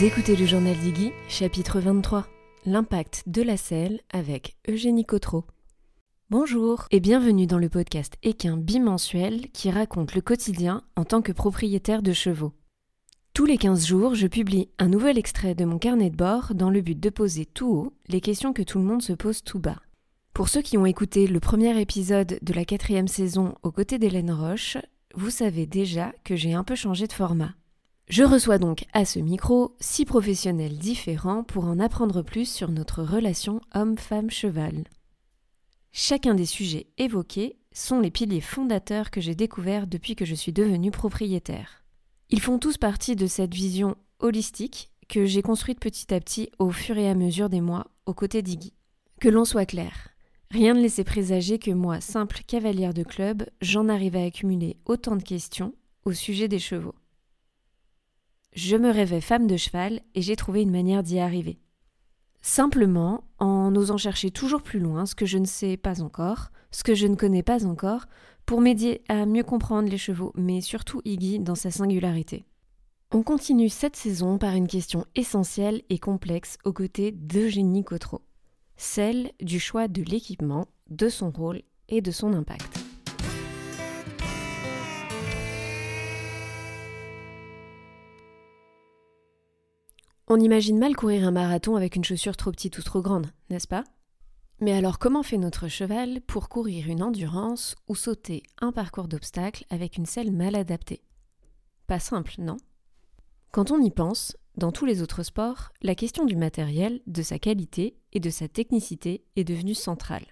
Vous écoutez le journal d'Iggy, chapitre 23, L'impact de la selle avec Eugénie Cotreau. Bonjour et bienvenue dans le podcast équin bimensuel qui raconte le quotidien en tant que propriétaire de chevaux. Tous les 15 jours, je publie un nouvel extrait de mon carnet de bord dans le but de poser tout haut les questions que tout le monde se pose tout bas. Pour ceux qui ont écouté le premier épisode de la quatrième saison aux côtés d'Hélène Roche, vous savez déjà que j'ai un peu changé de format. Je reçois donc à ce micro six professionnels différents pour en apprendre plus sur notre relation homme-femme-cheval. Chacun des sujets évoqués sont les piliers fondateurs que j'ai découverts depuis que je suis devenue propriétaire. Ils font tous partie de cette vision holistique que j'ai construite petit à petit au fur et à mesure des mois aux côtés d'Iggy. Que l'on soit clair, rien ne laissait présager que moi, simple cavalière de club, j'en arrive à accumuler autant de questions au sujet des chevaux. Je me rêvais femme de cheval et j'ai trouvé une manière d'y arriver. Simplement en osant chercher toujours plus loin ce que je ne sais pas encore, ce que je ne connais pas encore, pour m'aider à mieux comprendre les chevaux, mais surtout Iggy dans sa singularité. On continue cette saison par une question essentielle et complexe aux côtés d'Eugénie Cotreau, celle du choix de l'équipement, de son rôle et de son impact. On imagine mal courir un marathon avec une chaussure trop petite ou trop grande, n'est-ce pas? Mais alors comment fait notre cheval pour courir une endurance ou sauter un parcours d'obstacles avec une selle mal adaptée? Pas simple, non? Quand on y pense, dans tous les autres sports, la question du matériel, de sa qualité et de sa technicité est devenue centrale.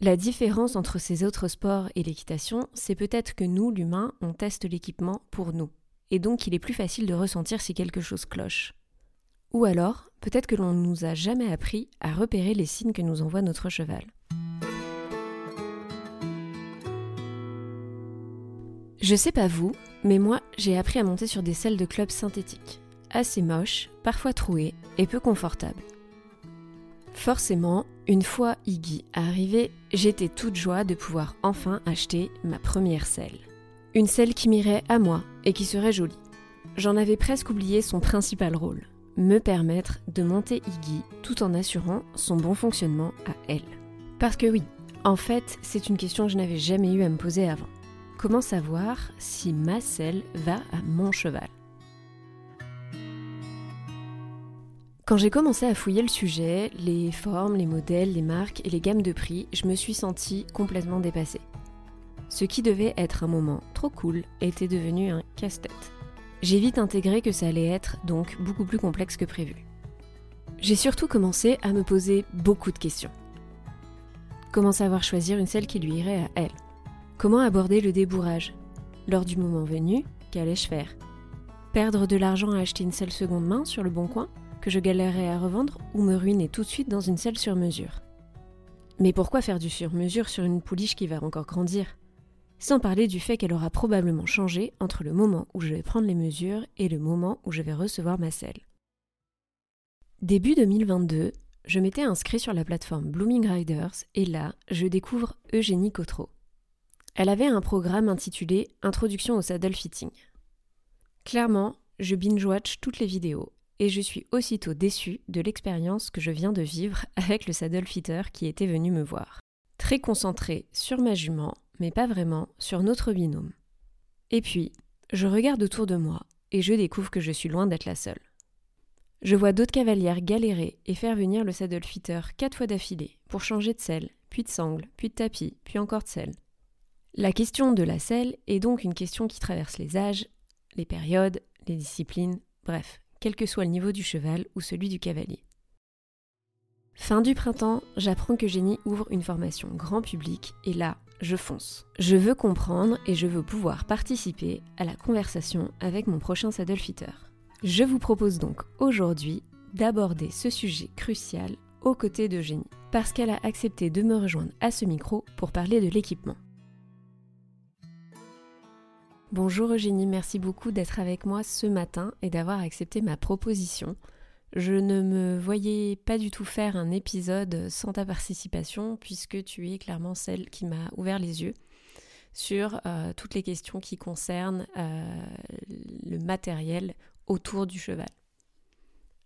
La différence entre ces autres sports et l'équitation, c'est peut-être que nous, l'humain, on teste l'équipement pour nous, et donc il est plus facile de ressentir si quelque chose cloche. Ou alors, peut-être que l'on ne nous a jamais appris à repérer les signes que nous envoie notre cheval. Je sais pas vous, mais moi j'ai appris à monter sur des selles de club synthétiques, assez moches, parfois trouées et peu confortables. Forcément, une fois Iggy arrivé, j'étais toute joie de pouvoir enfin acheter ma première selle. Une selle qui m'irait à moi et qui serait jolie. J'en avais presque oublié son principal rôle me permettre de monter Iggy tout en assurant son bon fonctionnement à elle. Parce que oui, en fait, c'est une question que je n'avais jamais eu à me poser avant. Comment savoir si ma selle va à mon cheval? Quand j'ai commencé à fouiller le sujet, les formes, les modèles, les marques et les gammes de prix, je me suis sentie complètement dépassée. Ce qui devait être un moment trop cool était devenu un casse-tête. J'ai vite intégré que ça allait être donc beaucoup plus complexe que prévu. J'ai surtout commencé à me poser beaucoup de questions. Comment savoir choisir une selle qui lui irait à elle? Comment aborder le débourrage? Lors du moment venu, qu'allais-je faire? Perdre de l'argent à acheter une selle seconde main sur le bon coin que je galérerais à revendre ou me ruiner tout de suite dans une selle sur mesure? Mais pourquoi faire du sur mesure sur une pouliche qui va encore grandir? Sans parler du fait qu'elle aura probablement changé entre le moment où je vais prendre les mesures et le moment où je vais recevoir ma selle. Début 2022, je m'étais inscrit sur la plateforme Blooming Riders et là, je découvre Eugénie Cotreau. Elle avait un programme intitulé Introduction au saddle fitting. Clairement, je binge-watch toutes les vidéos et je suis aussitôt déçue de l'expérience que je viens de vivre avec le saddle fitter qui était venu me voir. Très concentré sur ma jument, mais pas vraiment, sur notre binôme. Et puis, je regarde autour de moi et je découvre que je suis loin d'être la seule. Je vois d'autres cavalières galérer et faire venir le saddle fitter quatre fois d'affilée pour changer de selle, puis de sangle, puis de tapis, puis encore de selle. La question de la selle est donc une question qui traverse les âges, les périodes, les disciplines, bref, quel que soit le niveau du cheval ou celui du cavalier. Fin du printemps, j'apprends que Génie ouvre une formation grand public et là, je fonce. Je veux comprendre et je veux pouvoir participer à la conversation avec mon prochain saddle fitter. Je vous propose donc aujourd'hui d'aborder ce sujet crucial aux côtés de Génie, parce qu'elle a accepté de me rejoindre à ce micro pour parler de l'équipement. Bonjour Eugénie, merci beaucoup d'être avec moi ce matin et d'avoir accepté ma proposition. Je ne me voyais pas du tout faire un épisode sans ta participation, puisque tu es clairement celle qui m'a ouvert les yeux sur euh, toutes les questions qui concernent euh, le matériel autour du cheval.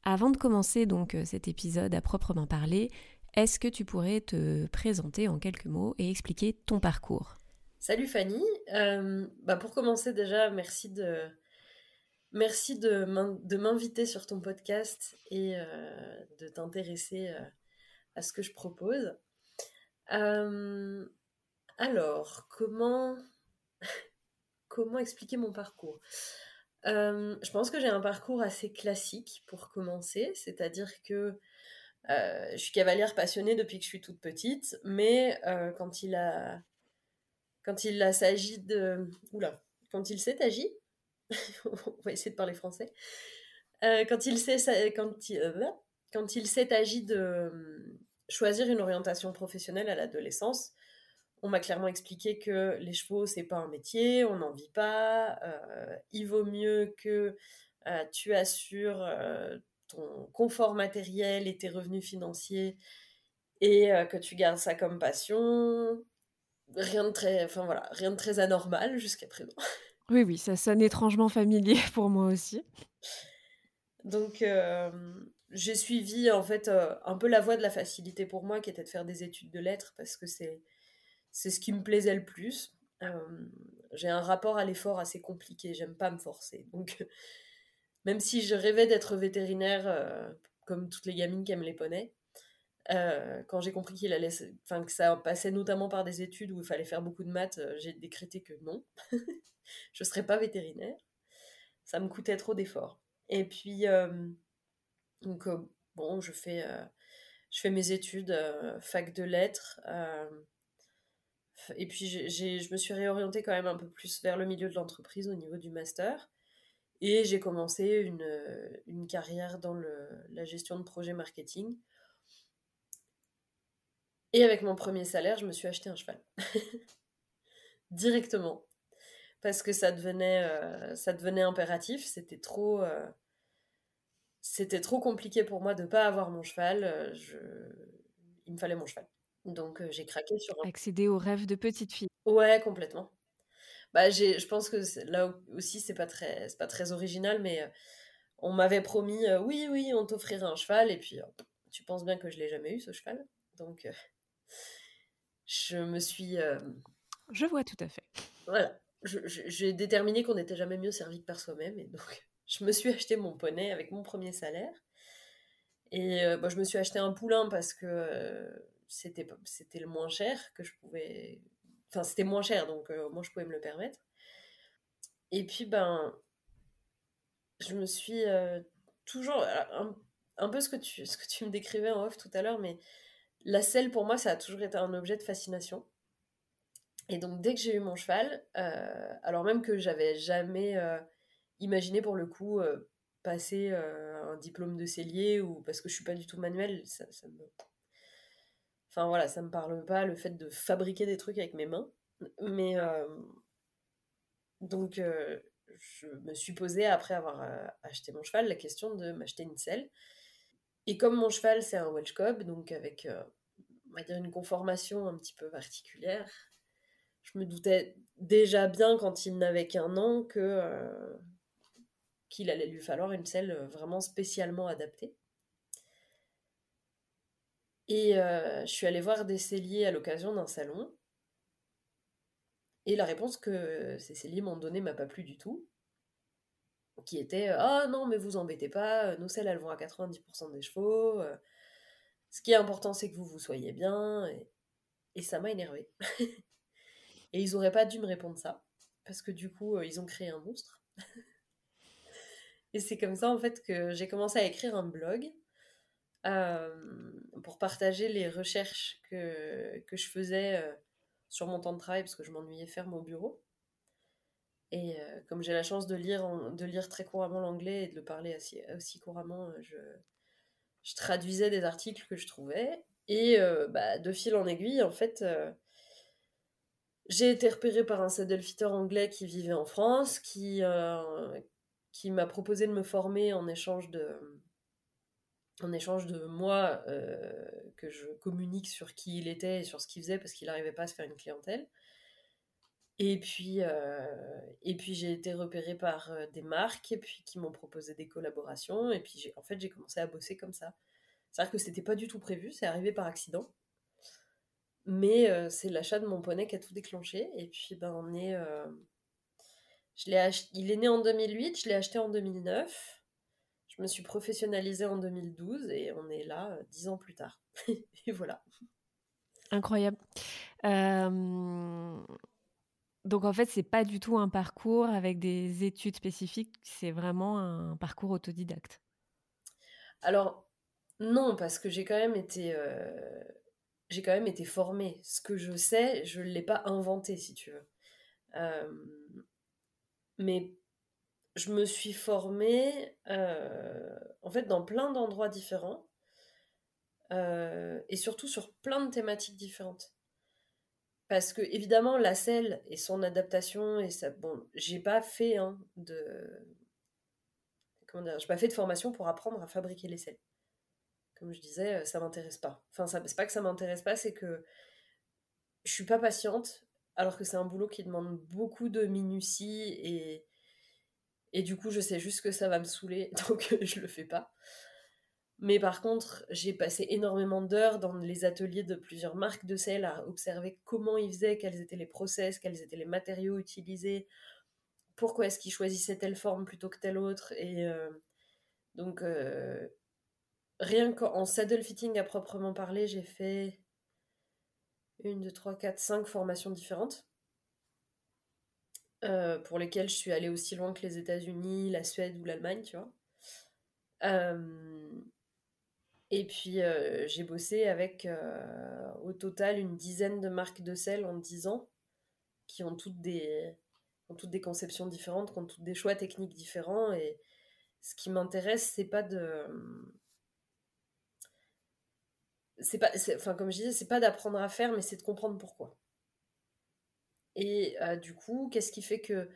Avant de commencer donc cet épisode à proprement parler, est-ce que tu pourrais te présenter en quelques mots et expliquer ton parcours? Salut Fanny. Euh, bah pour commencer déjà, merci de, merci de m'inviter sur ton podcast et euh, de t'intéresser euh, à ce que je propose. alors, comment, comment expliquer mon parcours? Je pense que j'ai un parcours assez classique pour commencer, c'est-à-dire que je suis cavalière passionnée depuis que je suis toute petite, mais quand il a quand il s'agit de... Oula, quand il s'est agi, on va essayer de parler français, euh, quand il s'est quand il, euh, quand il s'est agi de euh, choisir une orientation professionnelle à l'adolescence, on m'a clairement expliqué que les chevaux c'est pas un métier, on n'en vit pas, il vaut mieux que tu assures ton confort matériel et tes revenus financiers et que tu gardes ça comme passion rien de très, enfin voilà, rien de très anormal jusqu'à présent. Oui, oui, ça sonne étrangement familier pour moi aussi. Donc, euh, j'ai suivi en fait euh, un peu la voie de la facilité pour moi, qui était de faire des études de lettres, parce que c'est c'est ce qui me plaisait le plus. Euh, j'ai un rapport à l'effort assez compliqué, j'aime pas me forcer. Donc, même si je rêvais d'être vétérinaire, comme toutes les gamines qui aiment les poneys, euh, quand j'ai compris qu'il allait, enfin que ça passait notamment par des études où il fallait faire beaucoup de maths, euh, j'ai décrété que non, je serais pas vétérinaire. Ça me coûtait trop d'efforts. Et puis euh, donc bon, je fais je fais mes études fac de lettres. et puis je me suis réorientée quand même un peu plus vers le milieu de l'entreprise au niveau du master. Et j'ai commencé une, une carrière dans la gestion de projets marketing et avec mon premier salaire, je me suis acheté un cheval. Directement. Parce que ça devenait, euh, ça devenait impératif. C'était trop, euh, c'était trop compliqué pour moi de ne pas avoir mon cheval. Euh, je... Il me fallait mon cheval. Donc j'ai craqué sur un... Accéder au rêve de petite fille. Ouais, complètement. Bah, je pense que là aussi, c'est pas très, pas très original, mais on m'avait promis, oui, oui, on t'offrirait un cheval, et puis tu penses bien que je l'ai jamais eu, ce cheval. Donc, je me suis. Euh, je vois tout à fait. Voilà. J'ai déterminé qu'on n'était jamais mieux servi que par soi-même. Et donc, je me suis acheté mon poney avec mon premier salaire. Et euh, bah, je me suis acheté un poulain parce que euh, c'était le moins cher que je pouvais. Enfin, c'était moins cher, donc moi, je pouvais me le permettre. Et puis, ben, je me suis toujours. Un, un, peu ce que, tu, ce que tu me décrivais en off tout à l'heure, mais la selle, pour moi, ça a toujours été un objet de fascination. Et donc, dès que j'ai eu mon cheval, euh, alors même que j'avais jamais euh, imaginé pour le coup euh, passer un diplôme de cellier ou parce que je suis pas du tout manuel, ça, me. Enfin voilà, ça me parle pas le fait de fabriquer des trucs avec mes mains. Mais donc, je me suis posée après avoir acheté mon cheval la question de m'acheter une selle. Et comme mon cheval, c'est un Welsh Cob, donc avec, euh, on une conformation un petit peu particulière, je me doutais déjà bien quand il n'avait qu'un an que euh, qu'il allait lui falloir une selle vraiment spécialement adaptée. Et euh, je suis allée voir des celliers à l'occasion d'un salon. Et la réponse que ces celliers m'ont donnée m'a pas plu du tout qui était Ah non, mais vous embêtez pas, nos selles elles vont à 90% des chevaux. Euh, ce qui est important, c'est que vous vous soyez bien. Et, ça m'a énervé. et ils auraient pas dû me répondre ça, parce que du coup, euh, ils ont créé un monstre. et c'est comme ça, en fait, que j'ai commencé à écrire un blog euh, pour partager les recherches que, que je faisais sur mon temps de travail, parce que je m'ennuyais ferme au bureau. Et euh, comme j'ai la chance de lire, de lire très couramment l'anglais et de le parler aussi, couramment, euh, je, traduisais des articles que je trouvais. Et euh, bah, de fil en aiguille, en fait, j'ai été repérée par un saddle-fitter anglais qui vivait en France, qui, qui m'a proposé de me former en échange de, en échange de moi, que je communique sur qui il était et sur ce qu'il faisait parce qu'il n'arrivait pas à se faire une clientèle. Et puis, et puis j'ai été repérée par des marques et puis qui m'ont proposé des collaborations. Et puis en fait, j'ai commencé à bosser comme ça. C'est-à-dire que c'était pas du tout prévu, c'est arrivé par accident. Mais c'est l'achat de mon poney qui a tout déclenché. Et puis, ben, on est. Je ach... Il est né en 2008, je l'ai acheté en 2009. Je me suis professionnalisée en 2012 et on est là dix ans plus tard. et voilà. Incroyable. Euh... Donc en fait, c'est pas du tout un parcours avec des études spécifiques, c'est vraiment un parcours autodidacte. Alors non, parce que j'ai quand même été, euh, j'ai quand même été formée. Ce que je sais, je ne l'ai pas inventé, si tu veux. Euh, mais je me suis formée, euh, en fait, dans plein d'endroits différents, et surtout sur plein de thématiques différentes. Parce que évidemment, la selle et son adaptation et ça, bon, j'ai pas fait hein, de, comment dire, j'ai pas fait de formation pour apprendre à fabriquer les selles. Comme je disais, ça m'intéresse pas. Enfin, c'est pas que ça m'intéresse pas, c'est que je suis pas patiente, alors que c'est un boulot qui demande beaucoup de minutie et et du coup, je sais juste que ça va me saouler, donc je le fais pas. Mais par contre, j'ai passé énormément d'heures dans les ateliers de plusieurs marques de sel à observer comment ils faisaient, quels étaient les process, quels étaient les matériaux utilisés, pourquoi est-ce qu'ils choisissaient telle forme plutôt que telle autre. Et euh, donc, euh, rien qu'en saddle fitting à proprement parler, j'ai fait une, deux, trois, quatre, cinq formations différentes. Euh, pour lesquelles je suis allée aussi loin que les États-Unis, la Suède ou l'Allemagne, tu vois. Et puis euh, j'ai bossé avec euh, au total une dizaine de marques de sel en 10 ans qui ont toutes des, ont toutes des conceptions différentes, qui ont toutes des choix techniques différents. Et ce qui m'intéresse, c'est pas de. C'est pas, enfin, comme je disais, c'est pas d'apprendre à faire, mais c'est de comprendre pourquoi. Et euh, du coup, qu'est-ce qui fait que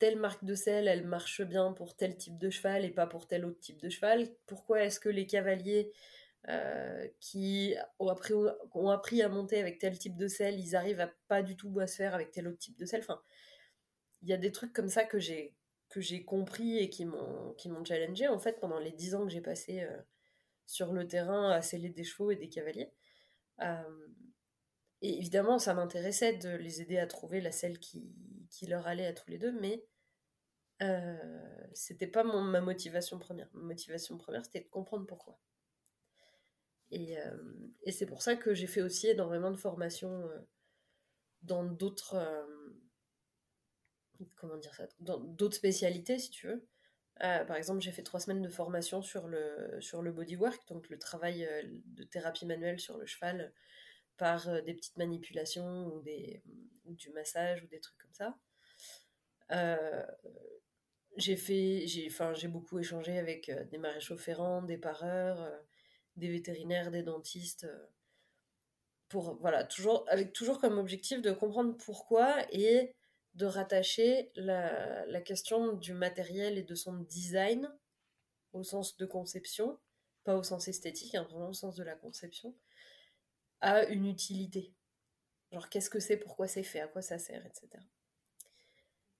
telle marque de sel, elle marche bien pour tel type de cheval et pas pour tel autre type de cheval Pourquoi est-ce que les cavaliers euh, qui ont appris, à monter avec tel type de sel, ils arrivent à pas du tout à se faire avec tel autre type de sel? Enfin, il y a des trucs comme ça que j'ai que j'ai compris et qui m'ont qui m'ont challengé en fait pendant les dix ans que j'ai passé euh, sur le terrain à sceller des chevaux et des cavaliers. Euh, et évidemment, ça m'intéressait de les aider à trouver la selle qui, qui leur allait à tous les deux, mais euh, c'était pas ma motivation première. Ma motivation première, c'était de comprendre pourquoi. Et, euh, c'est pour ça que j'ai fait aussi énormément de formations euh, dans d'autres. comment dire ça d'autres spécialités, si tu veux. par exemple, j'ai fait trois semaines de formation sur le bodywork, donc le travail de thérapie manuelle sur le cheval par des petites manipulations ou, des, du massage ou des trucs comme ça. Euh, j'ai fait, j'ai, j'ai beaucoup échangé avec euh, des maréchaux ferrants, des pareurs, euh, des vétérinaires, des dentistes, pour voilà, toujours avec toujours comme objectif de comprendre pourquoi et de rattacher la, la question du matériel et de son design au sens de conception, pas au sens esthétique, hein, vraiment au sens de la conception, à une utilité. Genre qu'est-ce que c'est, pourquoi c'est fait, à quoi ça sert, etc.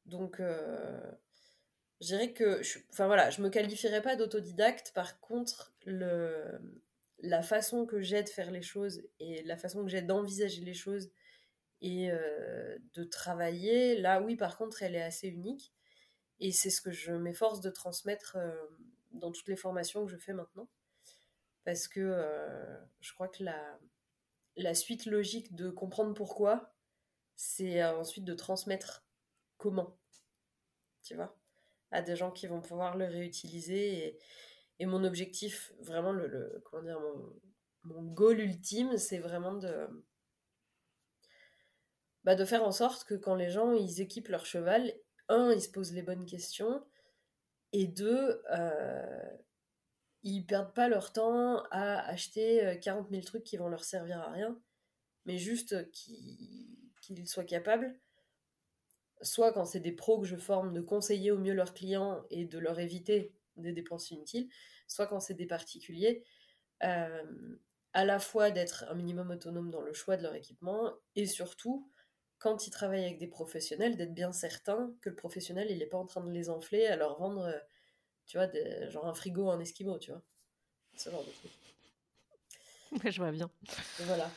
Donc, euh, je dirais que, enfin voilà, je me qualifierais pas d'autodidacte. Par contre, le, la façon que j'ai de faire les choses et la façon que j'ai d'envisager les choses et euh, de travailler, là, oui, par contre, elle est assez unique. Et c'est ce que je m'efforce de transmettre euh, dans toutes les formations que je fais maintenant. Parce que je crois que la, la suite logique de comprendre pourquoi, c'est ensuite de transmettre comment tu vois, à des gens qui vont pouvoir le réutiliser. Et, mon objectif, vraiment, le, comment dire, mon, mon goal ultime, c'est vraiment de, bah, de faire en sorte que quand les gens ils équipent leur cheval, un, ils se posent les bonnes questions, et deux, euh, ils perdent pas leur temps à acheter 40 euh, 000 trucs qui vont leur servir à rien, mais juste qu'ils soient capables. Soit quand c'est des pros que je forme, de conseiller au mieux leurs clients et de leur éviter des dépenses inutiles, soit quand c'est des particuliers, euh, à la fois d'être un minimum autonome dans le choix de leur équipement et surtout quand ils travaillent avec des professionnels, d'être bien certain que le professionnel, il n'est pas en train de les enfler à leur vendre, euh, tu vois, genre un frigo en esquimau, tu vois. Ce genre de truc. je vois bien. Voilà.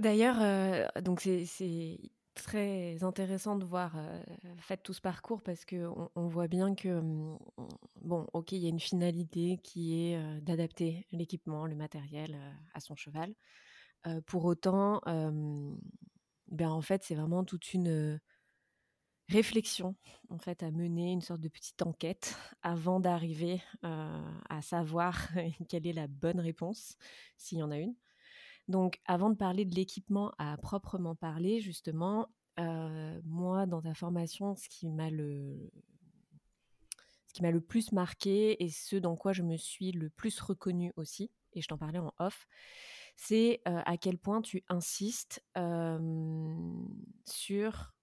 D'ailleurs, euh, donc c'est très intéressant de voir euh, fait tout ce parcours parce que on, voit bien que hum, bon, ok, il y a une finalité qui est euh, d'adapter l'équipement, le matériel à son cheval. pour autant, ben en fait, c'est vraiment toute une réflexion en fait à mener, une sorte de petite enquête avant d'arriver à savoir quelle est la bonne réponse, s'il y en a une. Donc, avant de parler de l'équipement à proprement parler, justement, moi, dans ta formation, ce qui m'a le ce qui m'a le plus marqué et ce dans quoi je me suis le plus reconnue aussi, et je t'en parlais en off, c'est à quel point tu insistes sur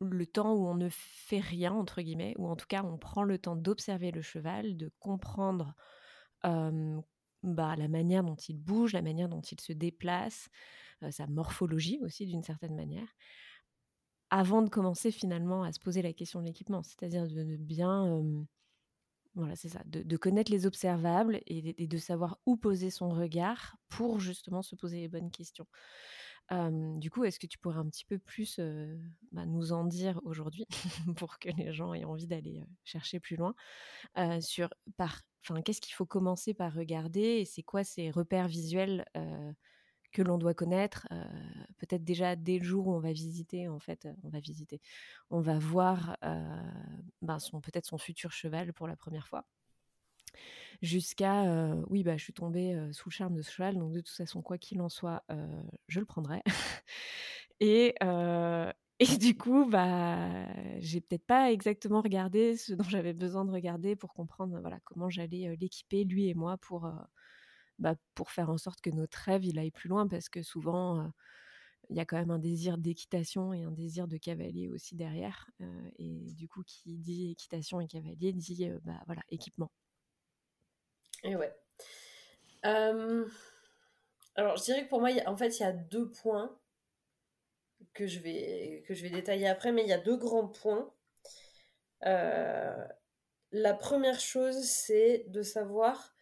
le temps où on ne fait rien, entre guillemets, ou en tout cas on prend le temps d'observer le cheval, de comprendre bah, la manière dont il bouge, la manière dont il se déplace, sa morphologie aussi d'une certaine manière, avant de commencer finalement à se poser la question de l'équipement, c'est-à-dire de, bien voilà, c'est ça, de, connaître les observables et, de savoir où poser son regard pour justement se poser les bonnes questions. Du coup, est-ce que tu pourrais un petit peu plus bah, nous en dire aujourd'hui pour que les gens aient envie d'aller chercher plus loin sur par, enfin, qu'est-ce qu'il faut commencer par regarder et c'est quoi ces repères visuels que l'on doit connaître, peut-être déjà dès le jour où on va visiter, en fait, on va visiter, on va voir ben peut-être son futur cheval pour la première fois, jusqu'à oui bah je suis tombée sous le charme de ce cheval, donc de toute façon quoi qu'il en soit, je le prendrai. et et du coup, bah, j'ai peut-être pas exactement regardé ce dont j'avais besoin de regarder pour comprendre voilà, comment j'allais l'équiper, lui et moi, pour, bah, pour faire en sorte que notre rêve il aille plus loin. Parce que souvent il y a quand même un désir d'équitation et un désir de cavalier aussi derrière et du coup qui dit équitation et cavalier dit bah voilà équipement et ouais alors je dirais que pour moi en fait il y a deux points que je vais que je vais détailler après mais il y a deux grands points la première chose c'est de savoir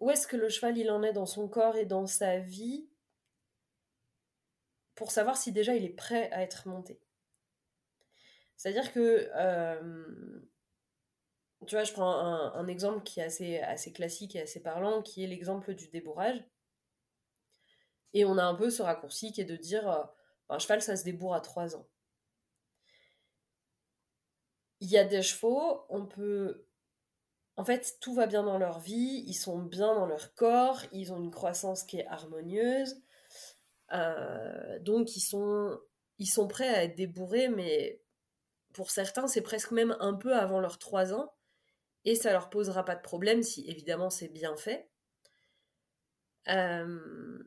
où est-ce que le cheval il en est dans son corps et dans sa vie pour savoir si déjà il est prêt à être monté. C'est-à-dire que, euh, tu vois, je prends un, exemple qui est assez, assez classique et assez parlant, qui est l'exemple du débourrage. Et on a un peu ce raccourci qui est de dire, euh, un cheval, ça se débourre à 3 ans. Il y a des chevaux, on peut en fait, tout va bien dans leur vie, ils sont bien dans leur corps, ils ont une croissance qui est harmonieuse. Euh, donc, ils sont, ils sont prêts à être débourrés, mais pour certains, c'est presque même un peu avant leurs 3 ans. Et ça leur posera pas de problème si, évidemment, c'est bien fait. Euh,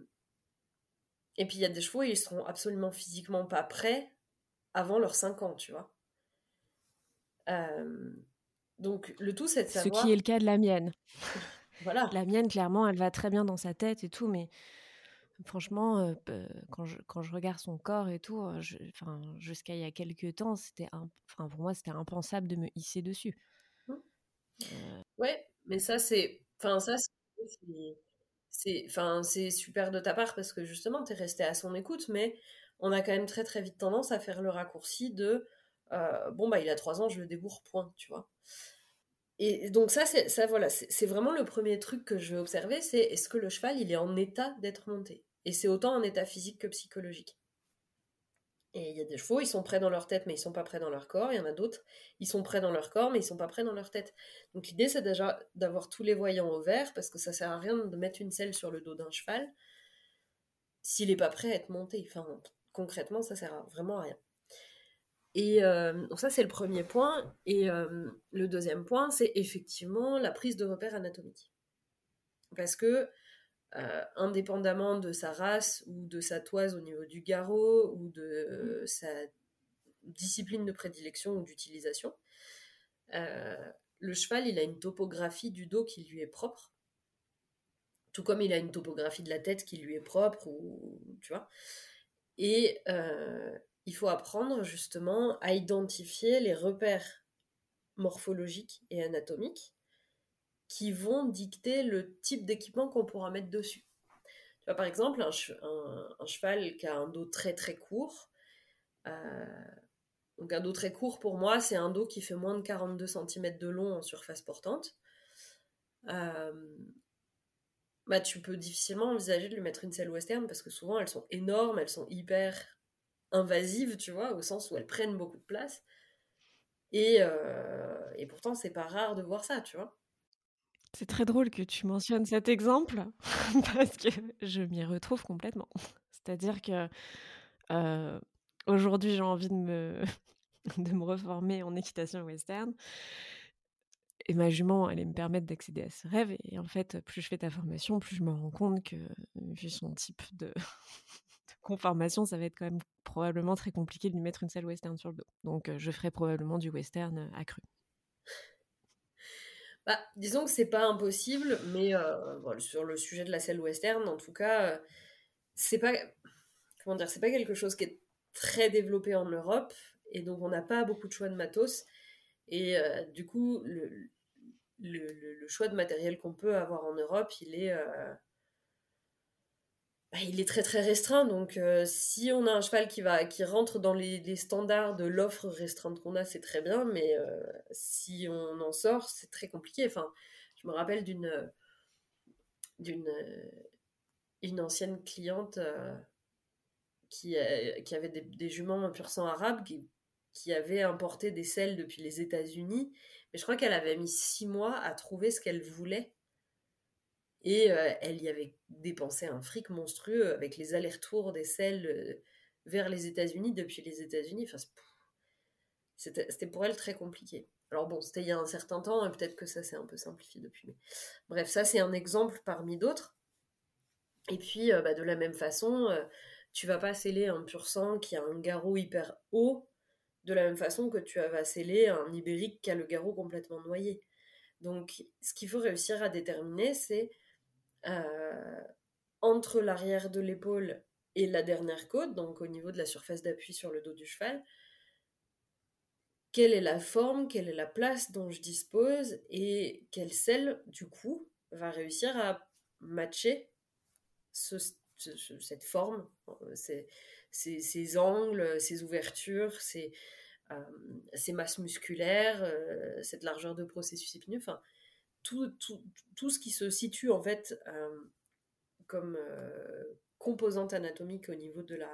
et puis, il y a des chevaux, ils seront absolument physiquement pas prêts avant leurs 5 ans, tu vois. Euh, donc le tout, c'est de savoir. Ce qui est le cas de la mienne. voilà. La mienne, clairement, elle va très bien dans sa tête et tout, mais franchement, euh, quand, je, quand, je, regarde son corps et tout, jusqu'à il y a quelques temps, c'était enfin pour moi, c'était impensable de me hisser dessus. Euh. Ouais, mais ça, c'est. Enfin, ça, c'est. Enfin, c'est super de ta part parce que justement, tu es resté à son écoute, mais on a quand même très très vite tendance à faire le raccourci de bon, bah, il a 3 ans, je le débourre, point, tu vois. Et donc ça, c'est ça voilà, c'est vraiment le premier truc que je vais observer, c'est est-ce que le cheval, il est en état d'être monté? Et c'est autant en état physique que psychologique. Et il y a des chevaux, ils sont prêts dans leur tête, mais ils sont pas prêts dans leur corps. Il y en a d'autres, ils sont prêts dans leur corps, mais ils sont pas prêts dans leur tête. Donc l'idée, c'est déjà d'avoir tous les voyants au vert, parce que ça sert à rien de mettre une selle sur le dos d'un cheval s'il est pas prêt à être monté. Enfin, concrètement, ça sert vraiment à rien. Et euh, donc ça, c'est le premier point. Et euh, le deuxième point, c'est effectivement la prise de repères anatomiques. Parce que, euh, indépendamment de sa race ou de sa toise au niveau du garrot ou de sa discipline de prédilection ou d'utilisation, le cheval, il a une topographie du dos qui lui est propre. Tout comme il a une topographie de la tête qui lui est propre, ou tu vois. Et euh, il faut apprendre justement à identifier les repères morphologiques et anatomiques qui vont dicter le type d'équipement qu'on pourra mettre dessus. Tu vois, par exemple, un, cheval qui a un dos très très court, euh, donc un dos très court pour moi, c'est un dos qui fait moins de 42 cm de long en surface portante. Euh, bah, tu peux difficilement envisager de lui mettre une selle western parce que souvent elles sont énormes, elles sont hyper invasives, tu vois, au sens où elles prennent beaucoup de place. Et, euh, et pourtant, c'est pas rare de voir ça, tu vois. C'est très drôle que tu mentionnes cet exemple parce que je m'y retrouve complètement. C'est-à-dire que aujourd'hui, j'ai envie de me, reformer en équitation western. Et ma jument allait me permettre d'accéder à ce rêve. Et en fait, plus je fais ta formation, plus je me rends compte que, vu son type de, conformation, ça va être quand même probablement très compliqué de lui mettre une selle western sur le dos. Donc, je ferai probablement du western accru. Bah, disons que c'est pas impossible, mais euh, sur le sujet de la selle western, en tout cas, euh, c'est pas comment dire, c'est pas quelque chose qui est très développé en Europe, et donc on n'a pas beaucoup de choix de matos. Et euh, du coup, le, le, choix de matériel qu'on peut avoir en Europe, il est, bah, il est très très restreint. Donc, euh, si on a un cheval qui, va, qui rentre dans les, standards de l'offre restreinte qu'on a, c'est très bien. Mais euh, si on en sort, c'est très compliqué. Enfin, je me rappelle d'une une ancienne cliente euh, qui, avait des, juments pur sang arabe qui, qui avait importé des selles depuis les États-Unis. Mais je crois qu'elle avait mis six mois à trouver ce qu'elle voulait et euh, elle y avait dépensé un fric monstrueux avec les allers-retours des selles euh, vers les États-Unis, depuis les États-Unis. C'était pour elle très compliqué. Alors bon, c'était il y a un certain temps, et peut-être que ça s'est un peu simplifié depuis. Bref, ça c'est un exemple parmi d'autres. Et puis, euh, bah, de la même façon, tu vas pas sceller un pur sang qui a un garrot hyper haut, de la même façon que tu vas sceller un ibérique qui a le garrot complètement noyé. Donc, ce qu'il faut réussir à déterminer, c'est euh, entre l'arrière de l'épaule et la dernière côte, donc au niveau de la surface d'appui sur le dos du cheval, quelle est la forme, quelle est la place dont je dispose et quelle selle, du coup, va réussir à matcher cette forme, ces, angles, ces ouvertures, ces, euh, masses musculaires, euh, cette largeur de processus épineux. Enfin, tout, tout, ce qui se situe en fait euh, comme euh, composante anatomique au niveau de la,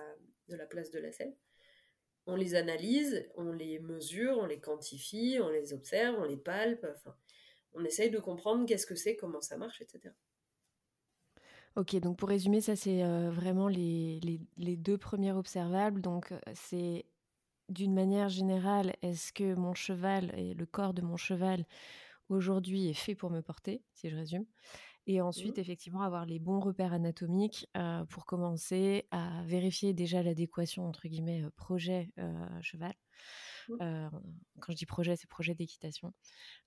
de la place de la selle. On les analyse, on les mesure, on les quantifie, on les observe, on les palpe, enfin, on essaye de comprendre qu'est-ce que c'est, comment ça marche, etc. Ok, donc pour résumer, ça c'est euh, vraiment les, les, les, deux premiers observables. Donc c'est d'une manière générale, est-ce que mon cheval et le corps de mon cheval aujourd'hui est fait pour me porter, si je résume. Et ensuite, mmh. effectivement, avoir les bons repères anatomiques pour commencer à vérifier déjà l'adéquation, entre guillemets, projet-cheval. Mmh. quand je dis projet, c'est projet d'équitation.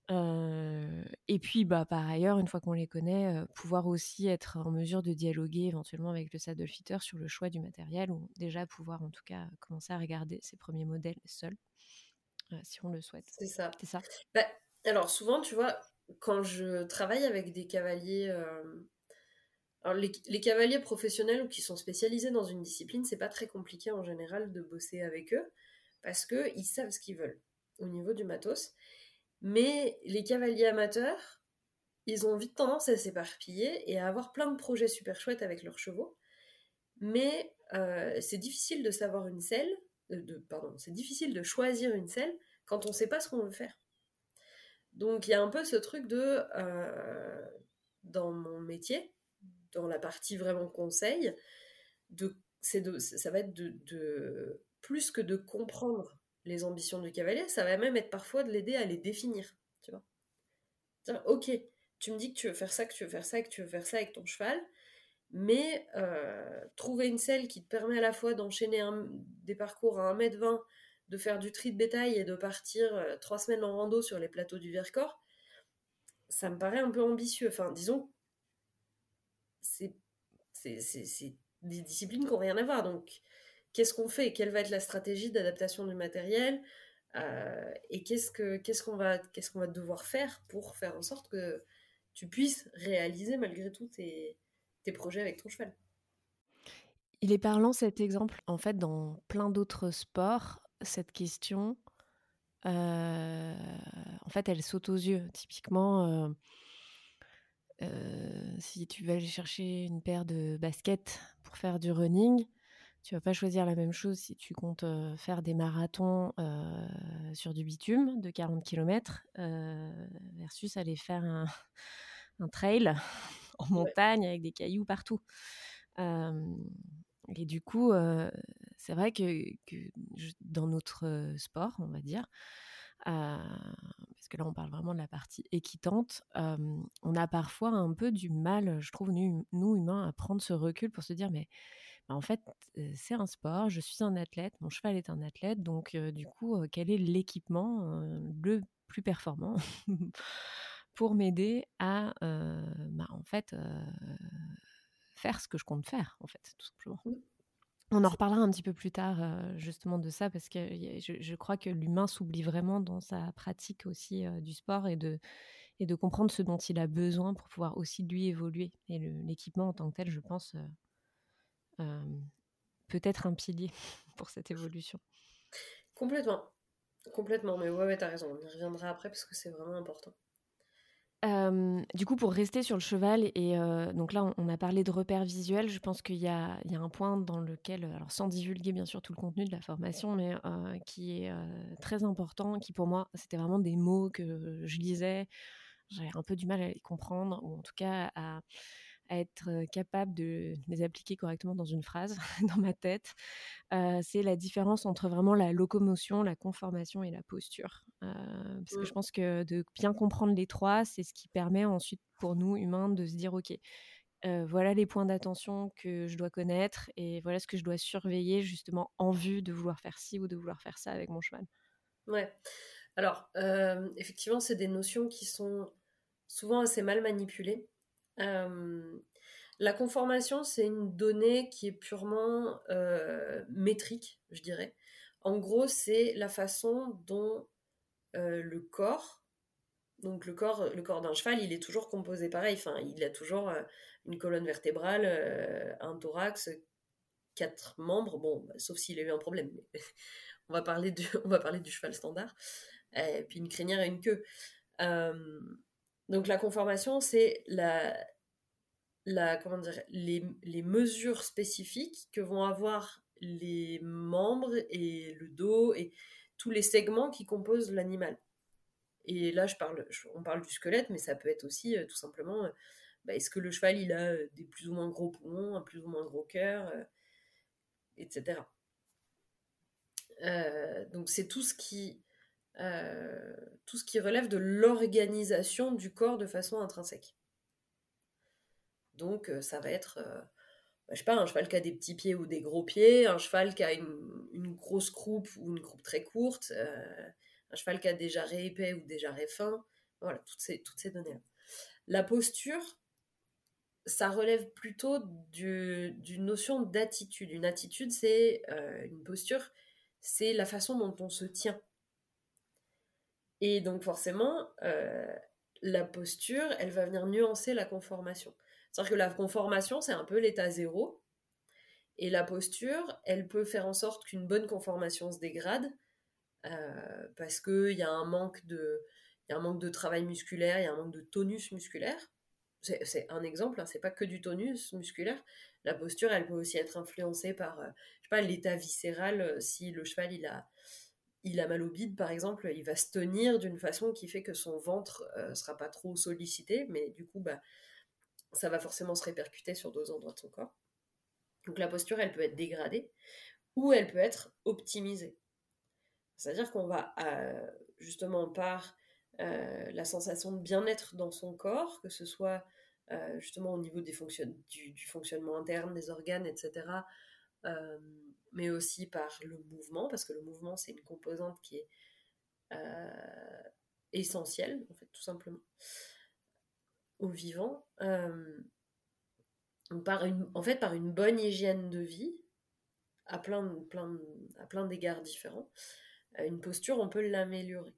et puis, bah, par ailleurs, une fois qu'on les connaît, pouvoir aussi être en mesure de dialoguer éventuellement avec le saddle fitter sur le choix du matériel, ou déjà pouvoir en tout cas commencer à regarder ses premiers modèles seuls, si on le souhaite. C'est ça. C'est ça? Bah, alors souvent, tu vois, quand je travaille avec des cavaliers... Euh, les, cavaliers professionnels ou qui sont spécialisés dans une discipline, c'est pas très compliqué en général de bosser avec eux parce qu'ils savent ce qu'ils veulent au niveau du matos. Mais les cavaliers amateurs, ils ont vite tendance à s'éparpiller et à avoir plein de projets super chouettes avec leurs chevaux. Mais euh, c'est difficile de savoir une selle, euh, de, pardon, c'est difficile de choisir une selle quand on ne sait pas ce qu'on veut faire. Donc il y a un peu ce truc de, euh, dans mon métier, dans la partie vraiment conseil, de, de, ça va être de, plus que de comprendre les ambitions du cavalier, ça va même être parfois de l'aider à les définir, tu vois. ok, tu me dis que tu veux faire ça, que tu veux faire ça, que tu veux faire ça avec ton cheval, mais euh, trouver une selle qui te permet à la fois d'enchaîner des parcours à 1m20 de faire du tri de bétail et de partir euh, trois semaines en rando sur les plateaux du Vercors, ça me paraît un peu ambitieux. Enfin, disons, c'est des disciplines qui n'ont rien à voir. Donc, qu'est-ce qu'on fait Quelle va être la stratégie d'adaptation du matériel Et qu'est-ce qu'on va, qu'est-ce qu'on va devoir faire pour faire en sorte que tu puisses réaliser malgré tout tes, tes projets avec ton cheval? Il est parlant cet exemple, en fait, dans plein d'autres sports, cette question, euh, en fait, elle saute aux yeux. Typiquement, euh, euh, si tu vas aller chercher une paire de baskets pour faire du running, tu vas pas choisir la même chose si tu comptes faire des marathons sur du bitume de 40 km versus aller faire un, trail en montagne avec des cailloux partout. Et du coup, c'est vrai que, dans notre sport, on va dire, parce que là on parle vraiment de la partie équitante, on a parfois un peu du mal, je trouve, nous, humains, à prendre ce recul pour se dire, mais bah, en fait, c'est un sport, je suis un athlète, mon cheval est un athlète, donc du coup, quel est l'équipement le plus performant pour m'aider à, bah, en fait, faire ce que je compte faire, en fait, tout simplement. On en reparlera un petit peu plus tard, justement, de ça, parce que je, crois que l'humain s'oublie vraiment dans sa pratique aussi du sport et de, et de comprendre ce dont il a besoin pour pouvoir aussi lui évoluer. Et l'équipement en tant que tel, je pense, peut être un pilier pour cette évolution. Complètement. Complètement. Mais ouais, ouais t'as raison. On y reviendra après parce que c'est vraiment important du coup, pour rester sur le cheval, et donc là, on, a parlé de repères visuels. Je pense qu'il y, a un point dans lequel, alors sans divulguer bien sûr tout le contenu de la formation, mais qui est très important, qui pour moi, c'était vraiment des mots que je lisais. J'avais un peu du mal à les comprendre, ou en tout cas à, être capable de les appliquer correctement dans une phrase, dans ma tête, c'est la différence entre vraiment la locomotion, la conformation et la posture. Parce que je mmh. pense que de bien comprendre les trois, c'est ce qui permet ensuite pour nous, humains, de se dire, OK, voilà les points d'attention que je dois connaître et voilà ce que je dois surveiller justement en vue de vouloir faire ci ou de vouloir faire ça avec mon cheval. Ouais. Alors, effectivement, c'est des notions qui sont souvent assez mal manipulées. Euh, la conformation, c'est une donnée qui est purement métrique, je dirais. En gros, c'est la façon dont euh, le corps, donc le corps, le corps d'un cheval, il est toujours composé pareil. Enfin, il a toujours une colonne vertébrale, un thorax, quatre membres. Bon, bah, sauf s'il a eu un problème. on va parler du, on va parler du cheval standard. Puis une crinière et une queue. Donc la conformation, c'est la, la, comment dire, les, les, mesures spécifiques que vont avoir les membres et le dos et tous les segments qui composent l'animal. Et là, je parle, on parle du squelette, mais ça peut être aussi euh, tout simplement, euh, bah, est-ce que le cheval, il a euh, des plus ou moins gros poumons, un plus ou moins gros cœur, etc. donc c'est tout ce qui tout ce qui relève de l'organisation du corps de façon intrinsèque. Donc ça va être, bah, je sais pas, un cheval qui a des petits pieds ou des gros pieds, un cheval qui a une, grosse croupe ou une croupe très courte, un cheval qui a des jarrets épais ou des jarrets fins, voilà, toutes ces, données-là. La posture, ça relève plutôt d'une notion d'attitude. Une attitude, c'est une posture, c'est la façon dont on se tient. Et donc forcément, euh, la posture, elle va venir nuancer la conformation. C'est-à-dire que la conformation, c'est un peu l'état zéro. Et la posture, elle peut faire en sorte qu'une bonne conformation se dégrade euh, parce qu'il y a un manque de, y a un manque de travail musculaire, il y a un manque de tonus musculaire. C'est un exemple, hein, c'est pas que du tonus musculaire. La posture, elle peut aussi être influencée par, euh, l'état viscéral. si le cheval, il a, il a mal au bide, par exemple, il va se tenir d'une façon qui fait que son ventre ne euh, sera pas trop sollicité, mais du coup, bah, ça va forcément se répercuter sur d'autres endroits de son corps. Donc la posture, elle peut être dégradée ou elle peut être optimisée. C'est-à-dire qu'on va euh, justement par euh, la sensation de bien-être dans son corps, que ce soit justement au niveau du, fonctionnement interne des organes, etc., mais aussi par le mouvement, parce que le mouvement, c'est une composante qui est euh, essentielle, en fait, tout simplement, au vivant. Euh, par une, en fait, par une bonne hygiène de vie, à plein, plein, à plein d'égards différents, une posture, on peut l'améliorer.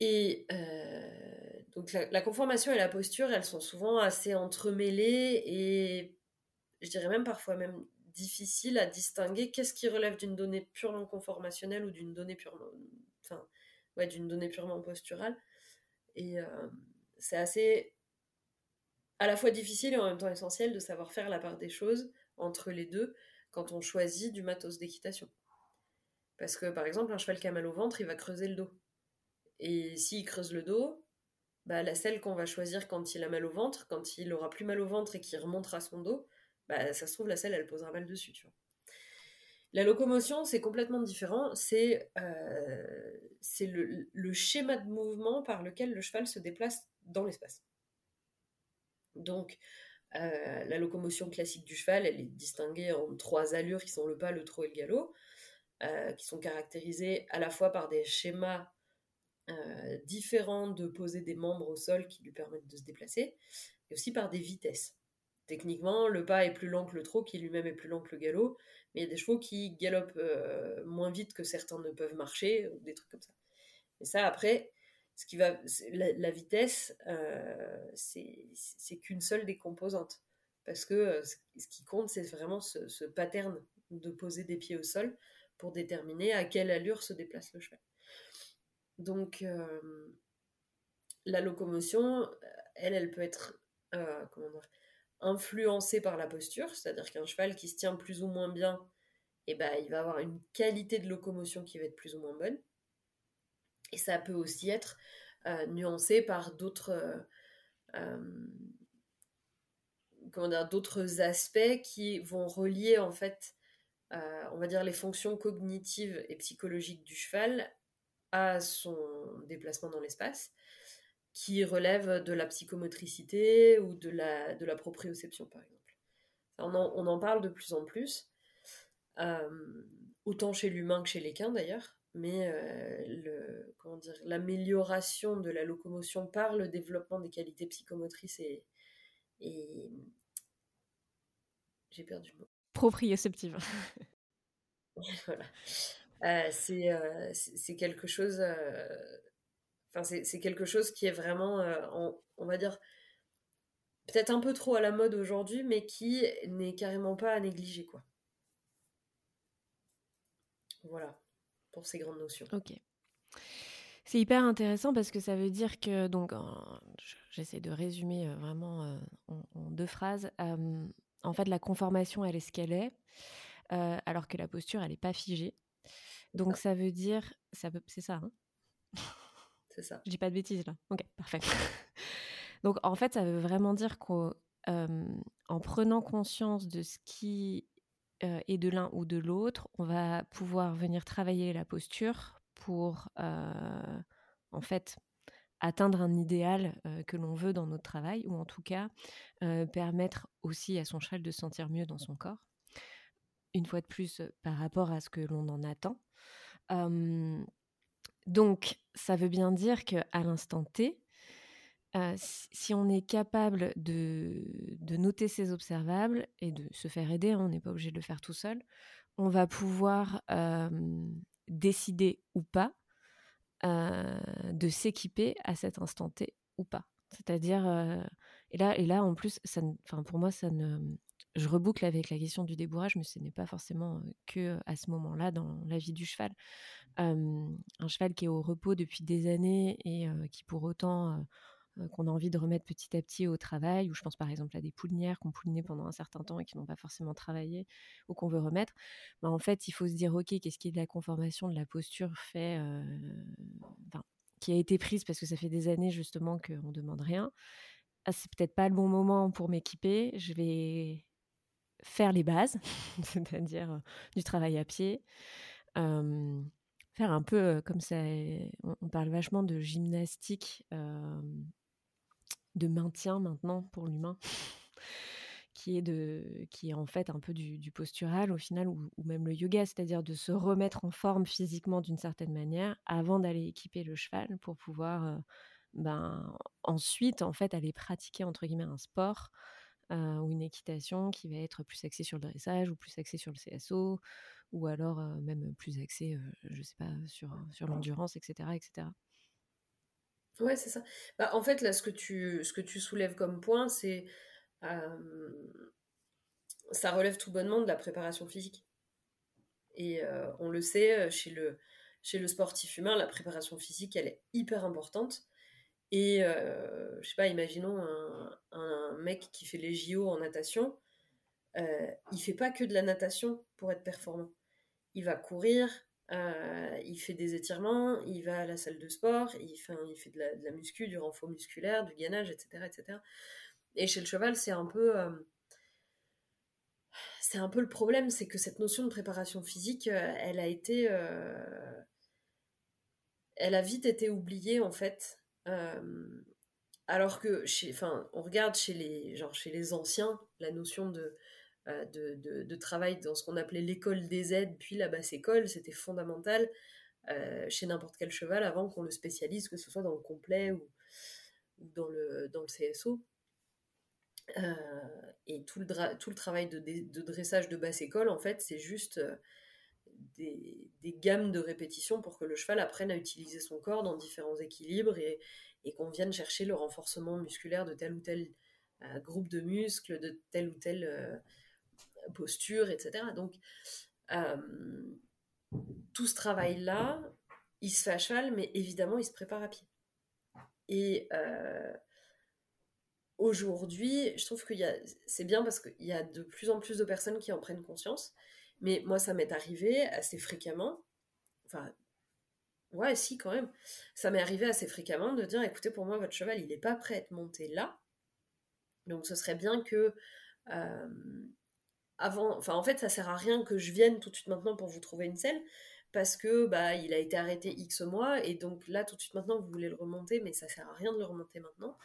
Et donc la, conformation et la posture, elles sont souvent assez entremêlées et je dirais même parfois même difficiles à distinguer qu'est-ce qui relève d'une donnée purement conformationnelle ou d'une donnée purement, enfin, ouais, d'une donnée purement posturale? Et c'est assez à la fois difficile et en même temps essentiel de savoir faire la part des choses entre les deux quand on choisit du matos d'équitation. Parce que par exemple, un cheval qui a mal au ventre, il va creuser le dos. Et s'il creuse le dos, bah, la selle qu'on va choisir quand il a mal au ventre, quand il aura plus mal au ventre et qu'il remontera son dos, bah, ça se trouve, la selle, elle posera mal dessus. Tu vois. La locomotion, c'est complètement différent. C'est euh, le, le, schéma de mouvement par lequel le cheval se déplace dans l'espace. Donc, euh, la locomotion classique du cheval, elle est distinguée en trois allures qui sont le pas, le trot et le galop, euh, qui sont caractérisées à la fois par des schémas euh, différents de poser des membres au sol qui lui permettent de se déplacer, et aussi par des vitesses. Techniquement, le pas est plus lent que le trot, qui lui-même est plus lent que le galop, mais il y a des chevaux qui galopent moins vite que certains ne peuvent marcher, ou des trucs comme ça. Et ça, après, ce qui va, la, vitesse, euh, c'est qu'une seule des composantes. Parce que euh, ce qui compte, c'est vraiment ce, pattern de poser des pieds au sol pour déterminer à quelle allure se déplace le cheval. Donc, euh, la locomotion, elle, elle peut être influencée par la posture, c'est-à-dire qu'un cheval qui se tient plus ou moins bien, eh ben, il va avoir une qualité de locomotion qui va être plus ou moins bonne. Et ça peut aussi être euh, nuancé par d'autres euh, euh, d'autres aspects qui vont relier en fait, on va dire les fonctions cognitives et psychologiques du cheval à son déplacement dans l'espace, qui relèvent de la psychomotricité ou de la, proprioception par exemple. On en, on en parle de plus en plus, autant chez l'humain que chez l'équin d'ailleurs mais euh, l'amélioration de la locomotion par le développement des qualités psychomotrices et, j'ai perdu le mot. Proprioceptive. voilà. Euh, euh, c'est quelque chose. Enfin, c'est quelque chose qui est vraiment, on va dire, peut-être un peu trop à la mode aujourd'hui, mais qui n'est carrément pas à négliger, quoi. Voilà ces grandes notions. Ok. C'est hyper intéressant parce que ça veut dire que, donc, j'essaie de résumer euh, vraiment euh, en, deux phrases. en fait, la conformation, elle est ce qu'elle est, euh, alors que la posture, elle n'est pas figée. Donc, ça. veut dire, ça c'est ça, hein C'est ça. Je dis pas de bêtises là. Ok, parfait. donc, en fait, ça veut vraiment dire qu'en prenant conscience de ce qui euh, et de l'un ou de l'autre, on va pouvoir venir travailler la posture pour euh, en fait atteindre un idéal euh, que l'on veut dans notre travail ou en tout cas permettre aussi à son cheval de se sentir mieux dans son corps. Une fois de plus par rapport à ce que l'on en attend. donc ça veut bien dire qu'à l'instant T, si on est capable de, noter ces observables et de se faire aider, hein, on n'est pas obligé de le faire tout seul, on va pouvoir décider ou pas de s'équiper à cet instant T ou pas. C'est-à-dire, et, là, et là, en plus, ça, pour moi, ça ne, je reboucle avec la question du débourrage, mais ce n'est pas forcément que à ce moment-là dans la vie du cheval. un cheval qui est au repos depuis des années et qui pour autant qu'on a envie de remettre petit à petit au travail, ou je pense par exemple à des poulinières qu'on poulinait pendant un certain temps et qui n'ont pas forcément travaillé, ou qu'on veut remettre, bah, en fait, il faut se dire, ok, qu'est-ce qui est de la conformation, de la posture fait, euh, qui a été prise parce que ça fait des années justement qu'on ne demande rien. Ah, c'est peut-être pas le bon moment pour m'équiper, je vais faire les bases, c'est-à-dire euh, du travail à pied. faire un peu comme ça, on, parle vachement de gymnastique de maintien maintenant pour l'humain, qui est de, qui est en fait un peu du, postural au final, ou, même le yoga, c'est-à-dire de se remettre en forme physiquement d'une certaine manière avant d'aller équiper le cheval pour pouvoir, euh, ben, ensuite en fait aller pratiquer entre guillemets un sport ou une équitation qui va être plus axée sur le dressage ou plus axée sur le CSO ou alors même plus axée, je sais pas, sur, sur l'endurance, etc., etc. Ouais, c'est ça. Bah, en fait, là, ce que tu, ce que tu soulèves comme point, c'est ça relève tout bonnement de la préparation physique. Et on le sait, chez le, chez le sportif humain, la préparation physique, elle est hyper importante. Et je sais pas, imaginons un, un, mec qui fait les JO en natation, euh, il fait pas que de la natation pour être performant. Il va courir, euh, il fait des étirements, il va à la salle de sport, il fait, de, la, de muscu, du renfort musculaire, du gainage, etc. etc. Et chez le cheval, c'est un peu... Euh, c'est un peu le problème, c'est que cette notion de préparation physique, euh, elle a été... elle a vite été oubliée, en fait. alors que, chez, on regarde chez les, genre chez les anciens, la notion de euh, de, travail dans ce qu'on appelait l'école des aides, puis la basse école, c'était fondamental euh, chez n'importe quel cheval avant qu'on le spécialise, que ce soit dans le complet ou, dans, le, CSO. Euh, et tout le, travail de, dressage de basse école, en fait, c'est juste des, des, gammes de répétitions pour que le cheval apprenne à utiliser son corps dans différents équilibres et qu'on vienne chercher le renforcement musculaire de tel ou tel groupe de muscles, de tel ou tel posture, etc. Donc, euh, tout ce travail-là, il se fait à cheval, mais évidemment, il se prépare à pied. Et euh, aujourd'hui, je trouve que c'est bien parce qu'il y a de plus en plus de personnes qui en prennent conscience. Mais moi, ça m'est arrivé assez fréquemment. Enfin, ouais, si, quand même. Ça m'est arrivé assez fréquemment de dire écoutez, pour moi, votre cheval, il n'est pas prêt à être monté là. Donc, ce serait bien que euh, en fait ça sert à rien que je vienne tout de suite maintenant pour vous trouver une selle parce que bah il a été arrêté X mois et donc là tout de suite maintenant vous voulez le remonter mais ça sert à rien de le remonter maintenant.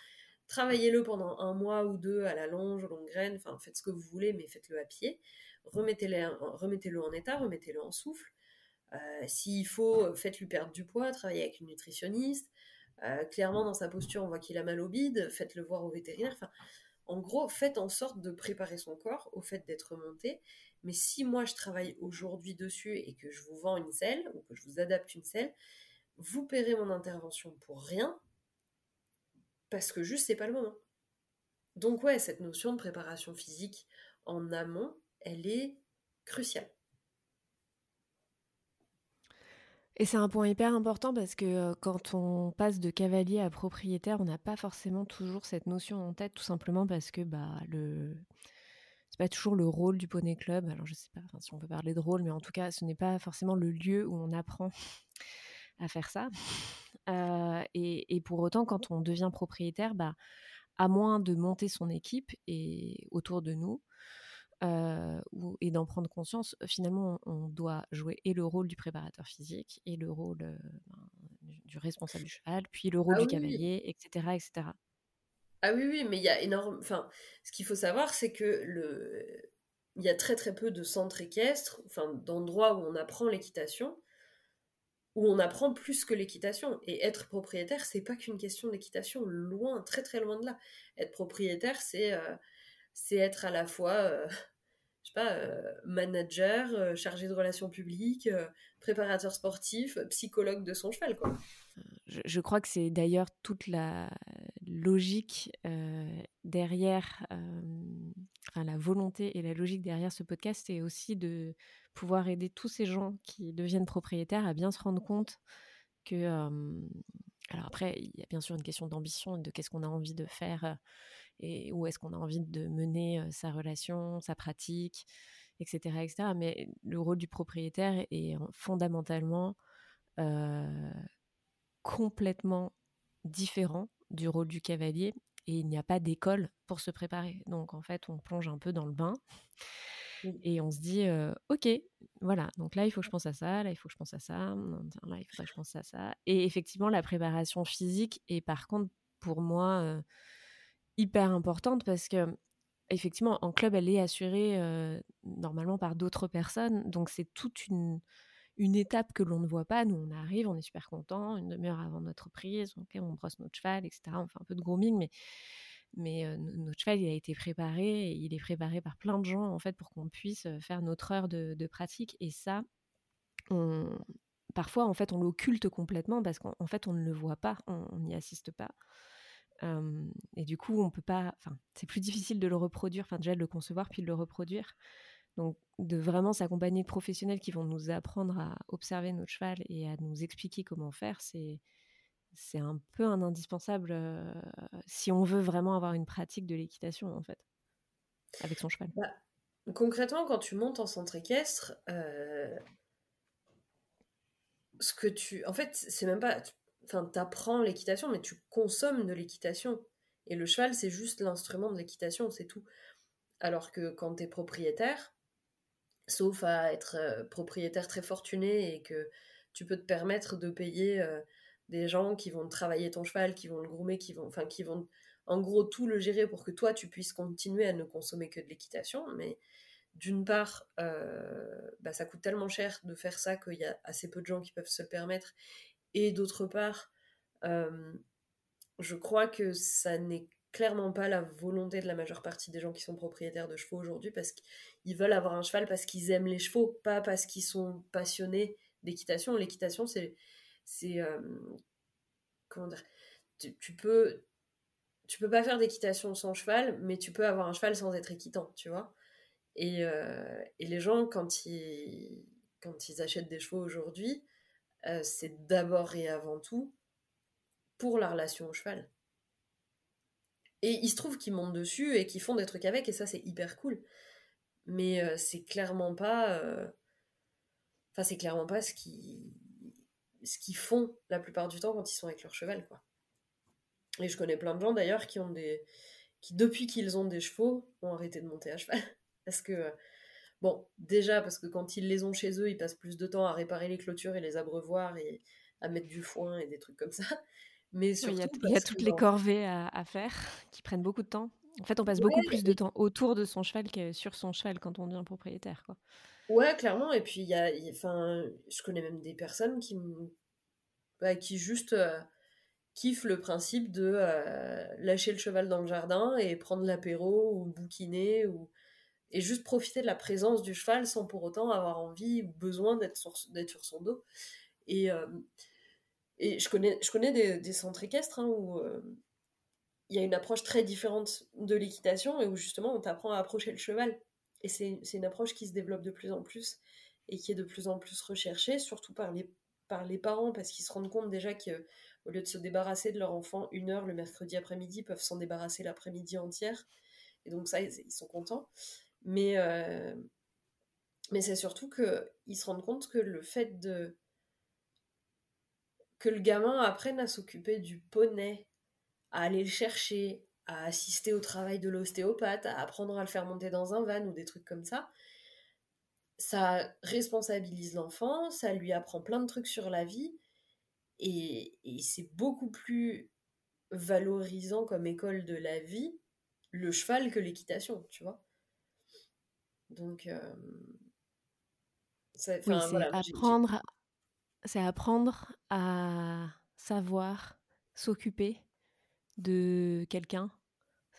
Travaillez-le pendant un mois ou deux à la longe, longue graine, enfin faites ce que vous voulez mais faites-le à pied. Remettez-le remettez en état, remettez-le en souffle. Euh, s'il faut, faites-lui perdre du poids, travaillez avec une nutritionniste. Euh, clairement, dans sa posture, on voit qu'il a mal au bide, faites-le voir au vétérinaire. En gros, faites en sorte de préparer son corps au fait d'être monté. Mais si moi je travaille aujourd'hui dessus et que je vous vends une selle ou que je vous adapte une selle, vous paierez mon intervention pour rien parce que juste c'est pas le moment. Donc ouais, cette notion de préparation physique en amont, elle est cruciale. Et c'est un point hyper important parce que quand on passe de cavalier à propriétaire, on n'a pas forcément toujours cette notion en tête, tout simplement parce que bah, le... c'est pas toujours le rôle du poney club. Alors je sais pas si on peut parler de rôle, mais en tout cas, ce n'est pas forcément le lieu où on apprend à faire ça. et, et, pour autant, quand on devient propriétaire, bah, à moins de monter son équipe et autour de nous, euh, et d'en prendre conscience, finalement, on doit jouer et le rôle du préparateur physique et le rôle euh, ben, du responsable du cheval, puis le rôle ah du cavalier, etc., etc. Ah oui, oui, mais il y a énorme. Enfin, ce qu'il faut savoir, c'est que le, il y a très très peu de centres équestres, enfin d'endroits où on apprend l'équitation, où on apprend plus que l'équitation. Et être propriétaire, c'est pas qu'une question d'équitation, loin, très très loin de là. Être propriétaire, c'est euh, c'est être à la fois je sais pas, euh, manager, euh, chargé de relations publiques, euh, préparateur sportif, psychologue de son cheval, quoi. Je, crois que c'est d'ailleurs toute la logique derrière, enfin la volonté et la logique derrière ce podcast, c'est aussi de pouvoir aider tous ces gens qui deviennent propriétaires à bien se rendre compte que alors après, il y a bien sûr une question d'ambition, de qu'est-ce qu'on a envie de faire et où est-ce qu'on a envie de mener sa relation, sa pratique, etc., etc. Mais le rôle du propriétaire est fondamentalement complètement différent du rôle du cavalier et il n'y a pas d'école pour se préparer. Donc en fait, on plonge un peu dans le bain et on se dit ok, voilà. Donc là, il faut que je pense à ça, là, il faut que je pense à ça, là, il faudrait que je pense à ça. Et effectivement, la préparation physique est par contre pour moi hyper importante parce que effectivement en club elle est assurée normalement par d'autres personnes donc c'est toute une, une étape que l'on ne voit pas nous on arrive on est super content une demi-heure avant notre prise ok on brosse notre cheval etc on fait un peu de grooming mais Mais notre cheval, il a été préparé, et il est préparé par plein de gens en fait pour qu'on puisse faire notre heure de, pratique. Et ça, parfois en fait on l'occulte complètement parce qu'en fait on ne le voit pas, on n'y assiste pas. Et du coup on peut pas, enfin c'est plus difficile de le reproduire, enfin déjà de le concevoir puis de le reproduire. Donc de vraiment s'accompagner de professionnels qui vont nous apprendre à observer notre cheval et à nous expliquer comment faire, c'est c'est un peu un indispensable si on veut vraiment avoir une pratique de l'équitation en fait avec son cheval. Bah, concrètement, quand tu montes en centre équestre, ce que tu. En fait, c'est même pas. Enfin, t'apprends l'équitation, mais tu consommes de l'équitation. Et le cheval, c'est juste l'instrument de l'équitation, c'est tout. Alors que quand t'es propriétaire, sauf à être euh, propriétaire très fortuné et que tu peux te permettre de payer euh, des gens qui vont travailler ton cheval, qui vont le groomer, qui vont, enfin, qui vont en gros tout le gérer pour que toi tu puisses continuer à ne consommer que de l'équitation. Mais d'une part, euh, bah, ça coûte tellement cher de faire ça qu'il y a assez peu de gens qui peuvent se le permettre. Et d'autre part, euh, je crois que ça n'est clairement pas la volonté de la majeure partie des gens qui sont propriétaires de chevaux aujourd'hui parce qu'ils veulent avoir un cheval parce qu'ils aiment les chevaux, pas parce qu'ils sont passionnés d'équitation. L'équitation, c'est. euh, comment dire tu, peux. Tu peux pas faire d'équitation sans cheval, mais tu peux avoir un cheval sans être équitant, tu vois. Euh, et, les gens, quand ils, quand ils achètent des chevaux aujourd'hui, euh, c'est d'abord et avant tout pour la relation au cheval. Et il se trouve qu'ils montent dessus et qu'ils font des trucs avec, et ça c'est hyper cool. Mais euh, c'est clairement pas. Enfin, c'est clairement pas ce qu'ils ce font la plupart du temps quand ils sont avec leur cheval, quoi. Et je connais plein de gens d'ailleurs qui ont des. qui depuis qu'ils ont des chevaux ont arrêté de monter à cheval. Parce que, bon, déjà, parce que quand ils les ont chez eux, ils passent plus de temps à réparer les clôtures et les abreuvoirs et à mettre du foin et des trucs comme ça. Mais surtout, il y a, toutes les corvées à, faire qui prennent beaucoup de temps. En fait, on passe beaucoup plus de temps autour de son cheval que sur son cheval quand on devient propriétaire. Quoi. Ouais, clairement. Et puis, il y a, enfin, je connais même des personnes qui, bah, qui juste euh, kiffent le principe de euh, lâcher le cheval dans le jardin et prendre l'apéro ou bouquiner ou et juste profiter de la présence du cheval sans pour autant avoir envie ou besoin d'être sur, son dos. Et, euh, et je connais, je connais des, centres équestres hein, où euh, il y a une approche très différente de l'équitation et où justement on t'apprend à approcher le cheval. Et c'est une approche qui se développe de plus en plus et qui est de plus en plus recherchée, surtout par les, par les parents, parce qu'ils se rendent compte déjà qu'au lieu de se débarrasser de leur enfant une heure le mercredi après-midi, ils peuvent s'en débarrasser l'après-midi entière. Et donc ça, ils sont contents. Mais, euh, mais c'est surtout qu'ils se rendent compte que le fait de. que le gamin apprenne à s'occuper du poney, à aller le chercher, à assister au travail de l'ostéopathe, à apprendre à le faire monter dans un van ou des trucs comme ça, ça responsabilise l'enfant, ça lui apprend plein de trucs sur la vie, et c'est beaucoup plus valorisant comme école de la vie le cheval que l'équitation, tu vois. Donc, euh, c'est apprendre, c'est apprendre à savoir s'occuper de quelqu'un.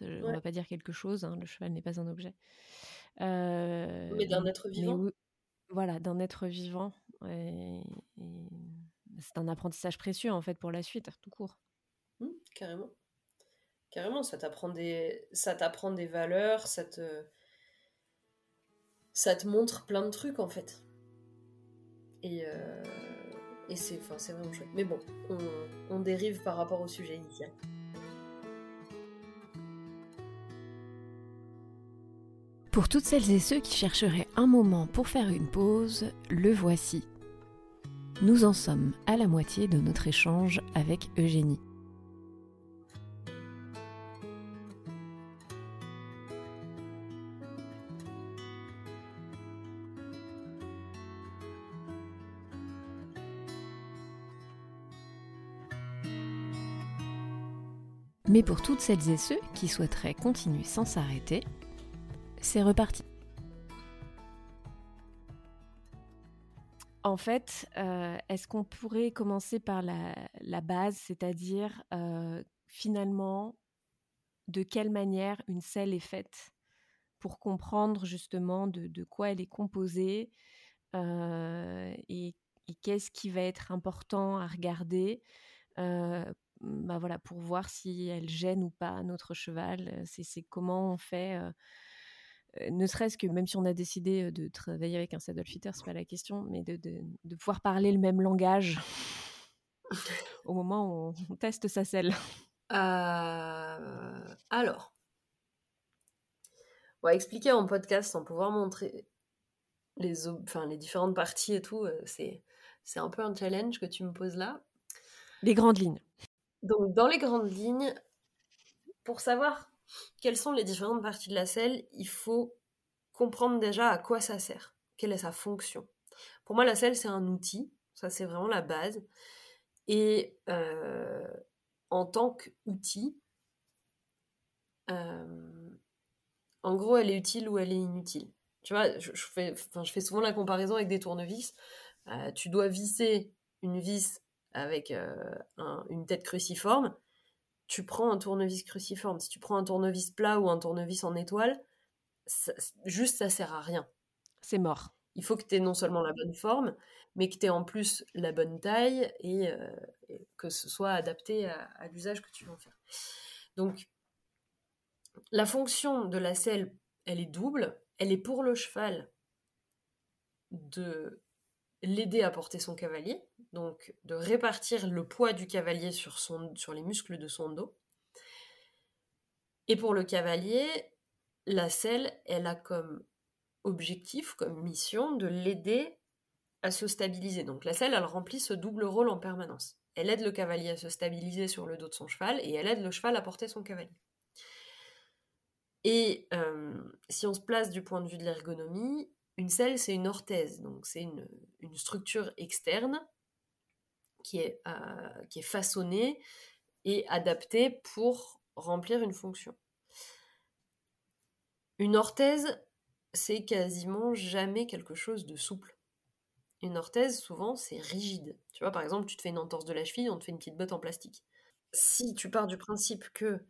On va pas dire quelque chose, hein, le cheval n'est pas un objet. Euh, mais d'un être vivant. voilà, d'un être vivant. c'est un apprentissage précieux en fait pour la suite, tout court. Mmh, carrément. Carrément, ça t'apprend des, ça t'apprend des valeurs, ça te, ça te montre plein de trucs en fait. Et, euh, et c'est, vraiment chouette. Mais bon, on, on dérive par rapport au sujet initial. Pour toutes celles et ceux qui chercheraient un moment pour faire une pause, le voici. Nous en sommes à la moitié de notre échange avec Eugénie. Mais pour toutes celles et ceux qui souhaiteraient continuer sans s'arrêter, c'est reparti. En fait, euh, est-ce qu'on pourrait commencer par la, base, c'est-à-dire euh, finalement de quelle manière une selle est faite pour comprendre justement de, quoi elle est composée et, qu'est-ce qui va être important à regarder bah voilà, pour voir si elle gêne ou pas notre cheval. C'est comment on fait ne serait-ce que même si on a décidé de travailler avec un saddle fitter, c'est pas la question, mais de, de, pouvoir parler le même langage au moment où on, teste sa selle. Euh, alors, expliquer en podcast sans pouvoir montrer les, enfin, les différentes parties et tout. C'est un peu un challenge que tu me poses là. Les grandes lignes. Donc, dans les grandes lignes, pour savoir quelles sont les différentes parties de la selle, il faut comprendre déjà à quoi ça sert, quelle est sa fonction. Pour moi, la selle, c'est un outil, ça c'est vraiment la base. Et euh, en tant qu'outil, euh, en gros, elle est utile ou elle est inutile. Tu vois, je, fais, souvent la comparaison avec des tournevis. Euh, tu dois visser une vis avec une tête cruciforme tu prends un tournevis cruciforme, si tu prends un tournevis plat ou un tournevis en étoile, juste ça sert à rien. C'est mort. Il faut que tu aies non seulement la bonne forme, mais que tu aies en plus la bonne taille et, euh, que ce soit adapté à, l'usage que tu veux en faire. Donc, la fonction de la selle, elle est double. Elle est pour le cheval de l'aider à porter son cavalier, donc de répartir le poids du cavalier sur, les muscles de son dos. Et pour le cavalier, la selle, elle a comme objectif, comme mission, de l'aider à se stabiliser. Donc la selle, elle remplit ce double rôle en permanence. Elle aide le cavalier à se stabiliser sur le dos de son cheval et elle aide le cheval à porter son cavalier. Et euh, si on se place du point de vue de l'ergonomie, une selle, c'est une orthèse, donc c'est une, structure externe qui est, euh, qui est façonnée et adaptée pour remplir une fonction. Une orthèse, c'est quasiment jamais quelque chose de souple. Une orthèse, souvent, c'est rigide. Tu vois, par exemple, tu te fais une entorse de la cheville, on te fait une petite botte en plastique. Si tu pars du principe que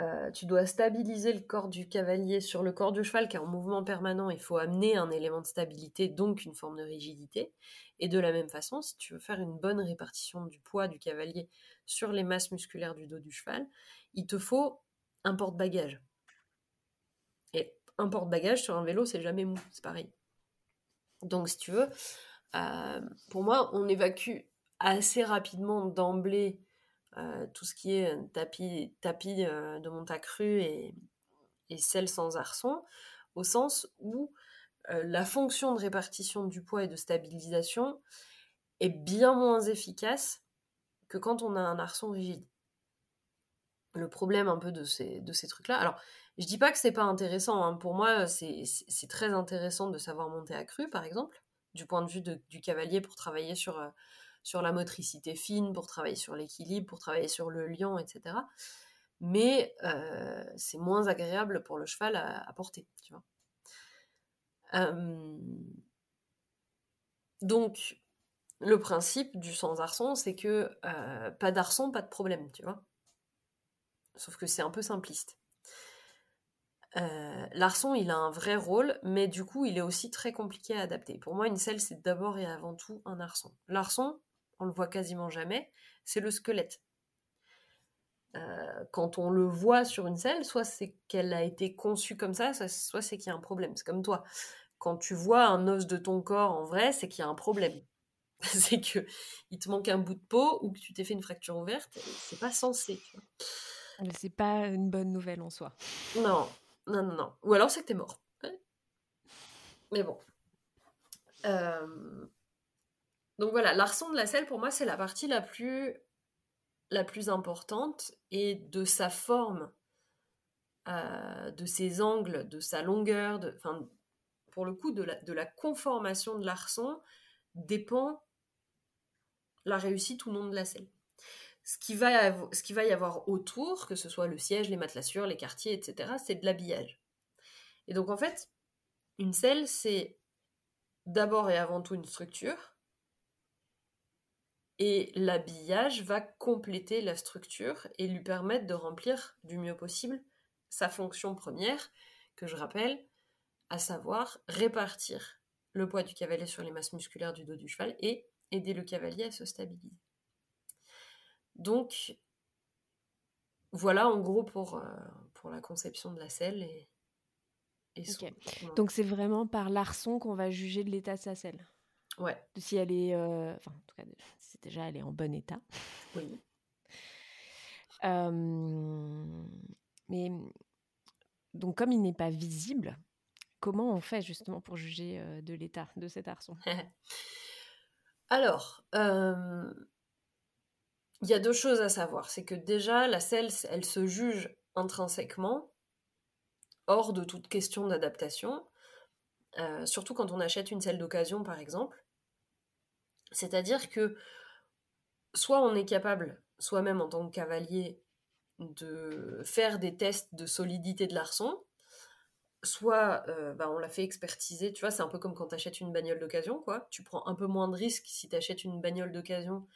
euh, tu dois stabiliser le corps du cavalier sur le corps du cheval qui est en mouvement permanent. Il faut amener un élément de stabilité, donc une forme de rigidité. Et de la même façon, si tu veux faire une bonne répartition du poids du cavalier sur les masses musculaires du dos du cheval, il te faut un porte-bagages. Et un porte-bagages sur un vélo, c'est jamais mou, c'est pareil. Donc, si tu veux, euh, pour moi, on évacue assez rapidement d'emblée tout ce qui est tapis, tapis euh, de montacru et, et selle sans arçon, au sens où euh, la fonction de répartition du poids et de stabilisation est bien moins efficace que quand on a un arçon rigide. Le problème un peu de ces, de ces trucs-là. Alors, je dis pas que c'est pas intéressant. Hein. Pour moi, c'est très intéressant de savoir monter à cru, par exemple, du point de vue du cavalier pour travailler sur, sur la motricité fine, pour travailler sur l'équilibre, pour travailler sur le lion, etc. Mais euh, c'est moins agréable pour le cheval à, porter, tu vois. Euh, donc, le principe du sans arçon, c'est que euh, pas d'arçon, pas de problème, tu vois. Sauf que c'est un peu simpliste. L'arçon, il a un vrai rôle, mais du coup, il est aussi très compliqué à adapter. Pour moi, une selle, c'est d'abord et avant tout un arçon. L'arçon, on le voit quasiment jamais, c'est le squelette. Euh, quand on le voit sur une selle, soit c'est qu'elle a été conçue comme ça, soit c'est qu'il y a un problème. C'est comme toi. Quand tu vois un os de ton corps en vrai, c'est qu'il y a un problème. c'est que il te manque un bout de peau ou que tu t'es fait une fracture ouverte. C'est pas censé. C'est pas une bonne nouvelle en soi. Non, non, non, non. Ou alors c'est que t'es mort. Mais bon. Euh, donc voilà, l'arçon de la selle, pour moi, c'est la partie la plus, la plus importante et de sa forme, euh, de ses angles, de sa longueur, de, enfin, pour le coup, de la, de la conformation de l'arçon dépend la réussite ou non de la selle. Ce qui, va, ce qui va y avoir autour, que ce soit le siège, les matelassures, les quartiers, etc., c'est de l'habillage. Et donc en fait, une selle, c'est d'abord et avant tout une structure, Et l'habillage va compléter la structure et lui permettre de remplir du mieux possible sa fonction première, que je rappelle, à savoir répartir le poids du cavalier sur les masses musculaires du dos du cheval et aider le cavalier à se stabiliser. Donc, voilà en gros pour, euh, pour la conception de la selle et, Donc c'est vraiment par l'arçon qu'on va juger de l'état de sa selle. Ouais. Si elle est, euh, enfin en tout cas, si déjà elle est en bon état. Oui. mais donc comme il n'est pas visible, comment on fait justement pour juger euh, de l'état de cet arçon Alors, il y a deux choses à savoir. C'est que déjà, la selle, elle se juge intrinsèquement, hors de toute question d'adaptation, euh, surtout quand on achète une selle d'occasion, par exemple. C'est-à-dire que soit on est capable, soi-même en tant que cavalier, de faire des tests de solidité de l'arçon, soit euh, bah, on l'a fait expertiser, tu vois, c'est un peu comme quand tu achètes une bagnole d'occasion, quoi. Tu prends un peu moins de risques si tu achètes une bagnole d'occasion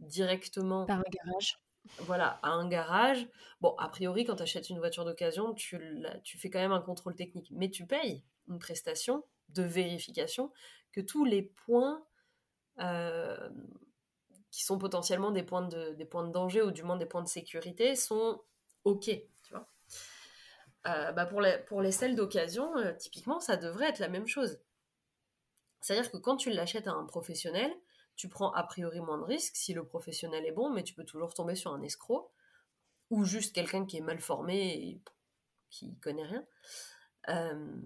directement. Par un garage. Voilà, à un garage. Bon, a priori, quand tu achètes une voiture d'occasion, tu, tu fais quand même un contrôle technique, mais tu payes une prestation de vérification que tous les points qui sont potentiellement des points, de, des danger ou du moins des points de sécurité sont OK. Tu vois euh, bah pour, les, pour les selles d'occasion, euh, typiquement, ça devrait être la même chose. C'est-à-dire que quand tu l'achètes à un professionnel, tu prends a priori moins de risques si le professionnel est bon, mais tu peux toujours tomber sur un escroc ou juste quelqu'un qui est mal formé et qui connaît rien. Euh,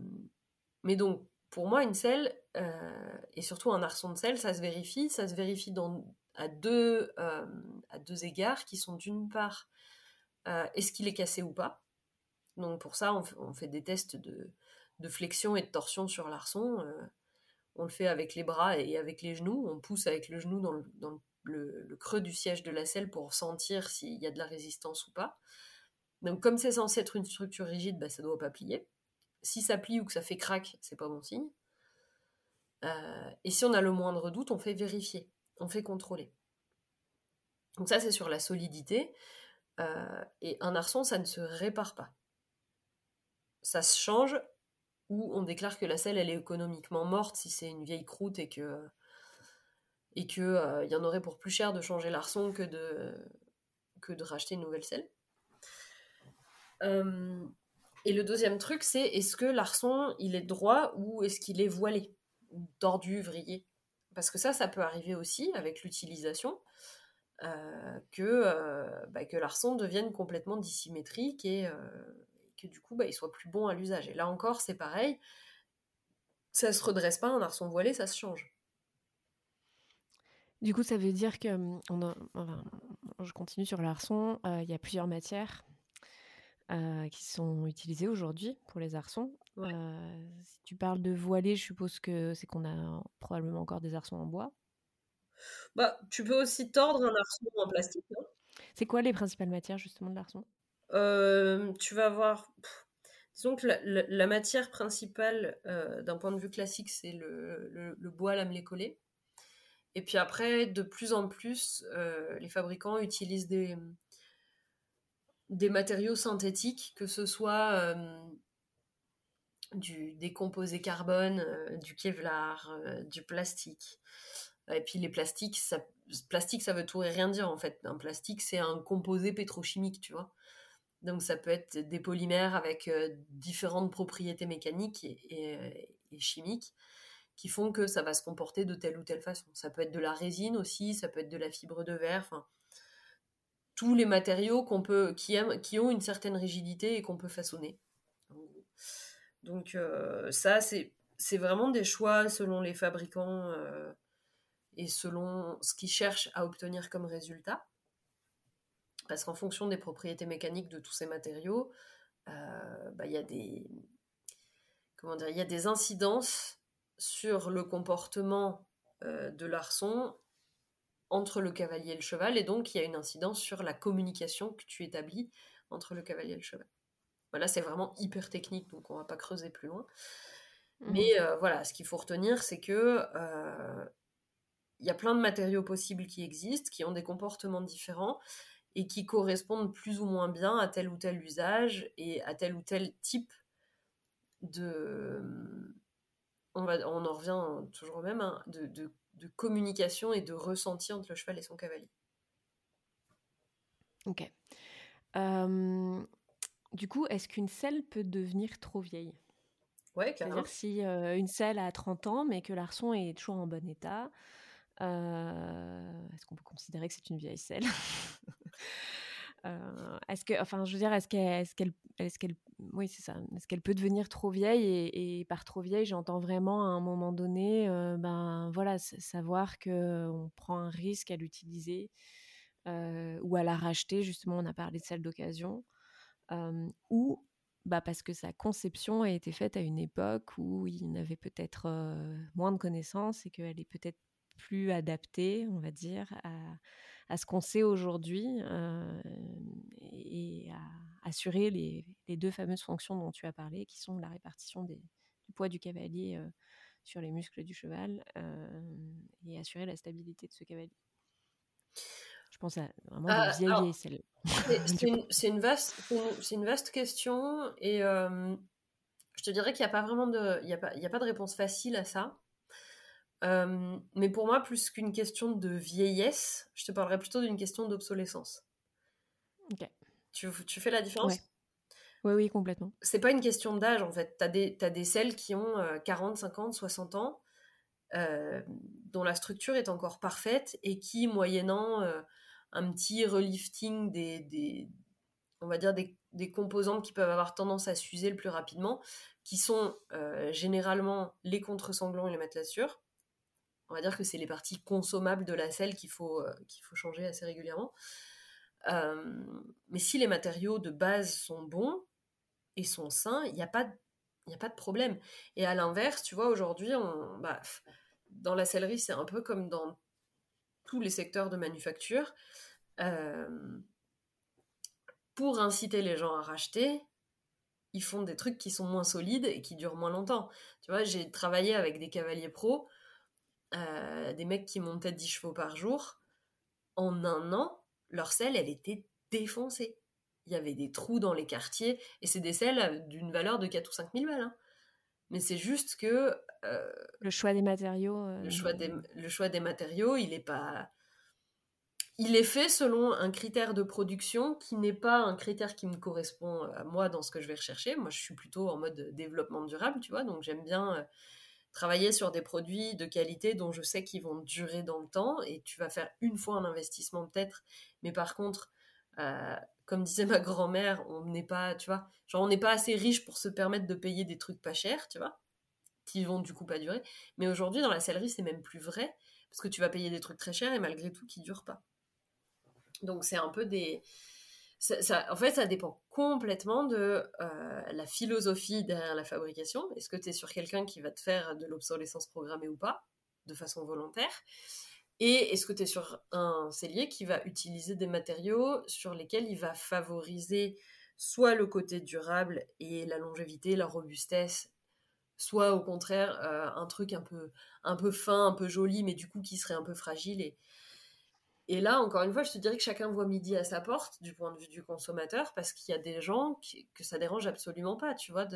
mais donc, pour moi, une selle, euh, et surtout un arçon de selle, ça se vérifie. Ça se vérifie à, deux, euh, à deux égards qui sont d'une part, est-ce qu'il est cassé ou pas? Donc pour ça, on, fait des tests de, de, flexion et de torsion sur l'arçon on le fait avec les bras et avec les genoux. On pousse avec le genou dans le, creux du siège de la selle pour sentir s'il y a de la résistance ou pas. Donc comme c'est censé être une structure rigide, bah, ça ne doit pas plier. Si ça plie ou que ça fait crack, c'est pas bon signe. Euh, et si on a le moindre doute, on fait vérifier, on fait contrôler. Donc ça c'est sur la solidité. Euh, et un arçon, ça ne se répare pas. Ça se change où on déclare que la selle elle est économiquement morte si c'est une vieille croûte et que et euh, y en aurait pour plus cher de changer l'arçon que de que de racheter une nouvelle selle. Euh, et le deuxième truc, c'est est-ce que l'arçon il est droit ou est-ce qu'il est voilé tordu, vrillé? Parce que ça, ça peut arriver aussi avec l'utilisation. Euh, que, bah, que l'arçon devienne complètement dissymétrique et, que du coup, bah, il soit plus bon à l'usage. Et là encore, c'est pareil. Ça se redresse pas, un arçon voilé, ça se change. Du coup, ça veut dire que, hum, on je continue sur l'arçon, euh, il y a plusieurs matières euh, qui sont utilisées aujourd'hui pour les arçons. Euh, si tu parles de voilé, je suppose que c'est qu'on a probablement encore des arçons en bois. Bah, tu peux aussi tordre un arçon en plastique. Hein. c'est quoi les principales matières justement de l'arçon? Euh, tu vas voir. disons que la, matière principale d'un point de vue classique, c'est le, bois lamellé collé. Et puis après, de plus en plus, les fabricants utilisent des, des matériaux synthétiques, que ce soit du, des composés carbone, du kevlar, du plastique. Et puis les plastiques, ça, plastique, ça veut tout et rien dire en fait. Un plastique, c'est un composé pétrochimique, tu vois. Donc ça peut être des polymères avec euh, différentes propriétés mécaniques et, chimiques qui font que ça va se comporter de telle ou telle façon. Ça peut être de la résine aussi, ça peut être de la fibre de verre, les matériaux qu'on peut qui, ont une certaine rigidité et qu'on peut façonner. Donc euh, ça c'est vraiment des choix selon les fabricants euh, et selon ce qu'ils cherchent à obtenir comme résultat parce qu'en fonction des propriétés mécaniques de tous ces matériaux, euh, bah, il y il y a des incidences sur le comportement de l'arçon entre le cavalier et le cheval, et donc il y a une incidence sur la communication que tu établis entre le cavalier et le cheval. Voilà, c'est vraiment hyper technique, donc on va pas creuser plus loin. Mmh. Mais euh, voilà, ce qu'il faut retenir, c'est que il y a plein de matériaux possibles qui existent, qui ont des comportements différents et qui correspondent plus ou moins bien à tel ou tel usage et à tel ou tel type de... On, va, on en revient toujours au même, hein, de, de, communication et de ressenti entre le cheval et son cavalier. Ok. du coup, est-ce qu'une selle peut devenir trop vieille? Ouais, C'est-à-dire si une selle a 30 ans, mais que l'arçon est toujours en bon état, est-ce qu'on peut considérer que c'est une vieille selle? Est-ce que, enfin, je veux dire, est-ce qu'elle, est-ce qu'elle, est-ce qu'elle, oui, c'est ça. Est-ce qu'elle peut devenir trop vieille et, par trop vieille, j'entends vraiment à un moment donné, ben voilà, savoir que on prend un risque à l'utiliser ou à la racheter. Justement, on a parlé de celle d'occasion. ou bah parce que sa conception a été faite à une époque où il n'avait peut-être moins de connaissances et qu'elle est peut-être plus adaptée, on va dire, à, ce qu'on sait aujourd'hui et à assurer les, deux fameuses fonctions dont tu as parlé, qui sont la répartition du poids du cavalier sur les muscles du cheval et assurer la stabilité de ce cavalier. Je pense à vraiment euh, vieillir celle. C'est une, vaste, c'est une vaste question et euh, je te dirais qu'il n'y a pas vraiment de, il y a pas, il y a pas de réponse facile à ça. Euh, mais pour moi, plus qu'une question de vieillesse, je te parlerais plutôt d'une question d'obsolescence. Ok. Tu, tu, fais la différence Oui, oui, complètement. C'est pas une question d'âge en fait. Tu as des, as des selles qui ont 40, 50, 60 ans, dont la structure est encore parfaite et qui, moyennant un petit relifting des, des on va dire des, des, composantes qui peuvent avoir tendance à s'user le plus rapidement, qui sont euh, généralement les contre-sanglants et les matelassures. On va dire que c'est les parties consommables de la selle qu'il faut, euh, qu'il faut changer assez régulièrement. Euh, mais si les matériaux de base sont bons et sont sains, il n'y a, pas, a pas de problème. Et à l'inverse, tu vois, aujourd'hui, bah, dans la sellerie, c'est un peu comme dans tous les secteurs de manufacture. Euh, pour inciter les gens à racheter, ils font des trucs qui sont moins solides et qui durent moins longtemps. Tu vois, j'ai travaillé avec des cavaliers pros, euh, des mecs qui montaient 10 chevaux par jour. En un an, leur selle, elle était défoncée. Il y avait des trous dans les quartiers, et c'est des selles d'une valeur de 4 ou 5 000 balles. Hein. Mais c'est juste que... Euh, le choix des matériaux... Le, choix des, le choix des matériaux, il n'est pas il est fait selon un critère de production qui n'est pas un critère qui me correspond à moi dans ce que je vais rechercher. Moi, je suis plutôt en mode développement durable, tu vois, donc j'aime bien euh, travailler sur des produits de qualité dont je sais qu'ils vont durer dans le temps et tu vas faire une fois un investissement peut-être, mais par contre, euh, comme disait ma grand-mère, on n'est pas, tu vois, genre on n'est pas assez riche pour se permettre de payer des trucs pas chers, tu vois, qui vont du coup pas durer. Mais aujourd'hui, dans la sellerie, c'est même plus vrai parce que tu vas payer des trucs très chers et malgré tout qui durent pas. Donc c'est un peu des... En fait, ça dépend complètement de euh, la philosophie derrière la fabrication. Est-ce que tu es sur quelqu'un qui va te faire de l'obsolescence programmée ou pas, de façon volontaire? Et est-ce que tu es sur un cellier qui va utiliser des matériaux sur lesquels il va favoriser soit le côté durable et la longévité, la robustesse, soit au contraire euh, un truc un peu, un peu fin, un peu joli, mais du coup qui serait un peu fragile et, et là, encore une fois, je te dirais que chacun voit midi à sa porte du point de vue du consommateur, parce qu'il y a des gens que ça dérange absolument pas, tu vois,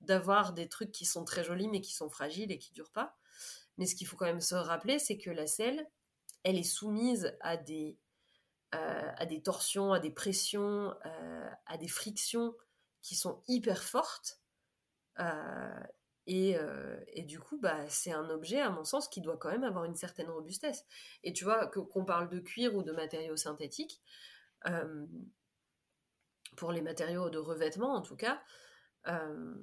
d'avoir des trucs qui sont très jolis mais qui sont fragiles et qui durent pas. Mais ce qu'il faut quand même se rappeler, c'est que la selle, elle est soumise à des, euh, torsions, à des pressions, euh, à des frictions qui sont hyper fortes. Euh, euh, et, du coup, bah, c'est un objet, à mon sens, qui doit quand même avoir une certaine robustesse. Et tu vois, qu'on parle de cuir ou de matériaux synthétiques, euh, pour les matériaux de revêtement en tout cas, euh,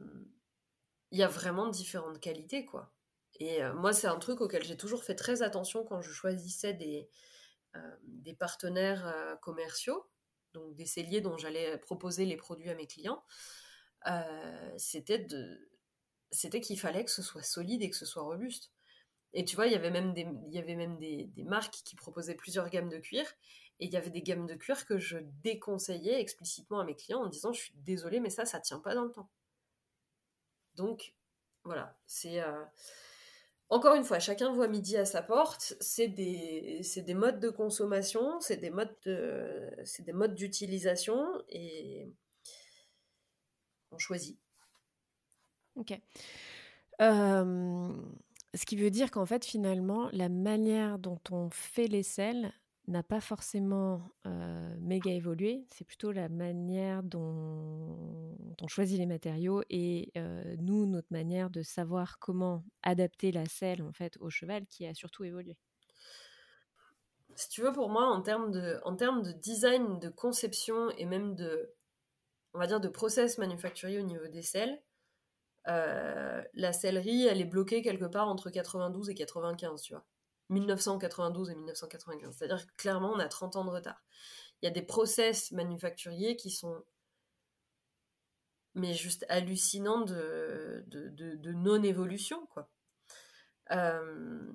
il y a vraiment différentes qualités, quoi. Et moi, c'est un truc auquel j'ai toujours fait très attention quand je choisissais des, des partenaires commerciaux, donc des celliers dont j'allais proposer les produits à mes clients. c'était de c'était qu'il fallait que ce soit solide et que ce soit robuste. Et tu vois, il y avait même des, il y avait même des, marques qui proposaient plusieurs gammes de cuir. Et il y avait des gammes de cuir que je déconseillais explicitement à mes clients en disant Je suis désolée, mais ça, ça tient pas dans le temps. Donc, voilà. C'est. Euh, encore une fois, chacun voit midi à sa porte. C'est des, des modes de consommation, c'est des modes de, c'est des modes d'utilisation et on choisit. Ok. Ce qui veut dire qu'en fait, finalement, la manière dont on fait les selles n'a pas forcément méga évolué, c'est plutôt la manière dont on choisit les matériaux et nous, notre manière de savoir comment adapter la selle en fait au cheval qui a surtout évolué. Si tu veux, pour moi, en termes de, en termes de design, de conception et même de, on va dire, de process manufacturier au niveau des selles, euh, la sellerie, elle est bloquée quelque part entre 92 et 95, tu vois. 1992 et 1995. C'est-à-dire que clairement, on a 30 ans de retard. Il y a des process manufacturiers qui sont mais juste hallucinants de, non-évolution, quoi. Euh,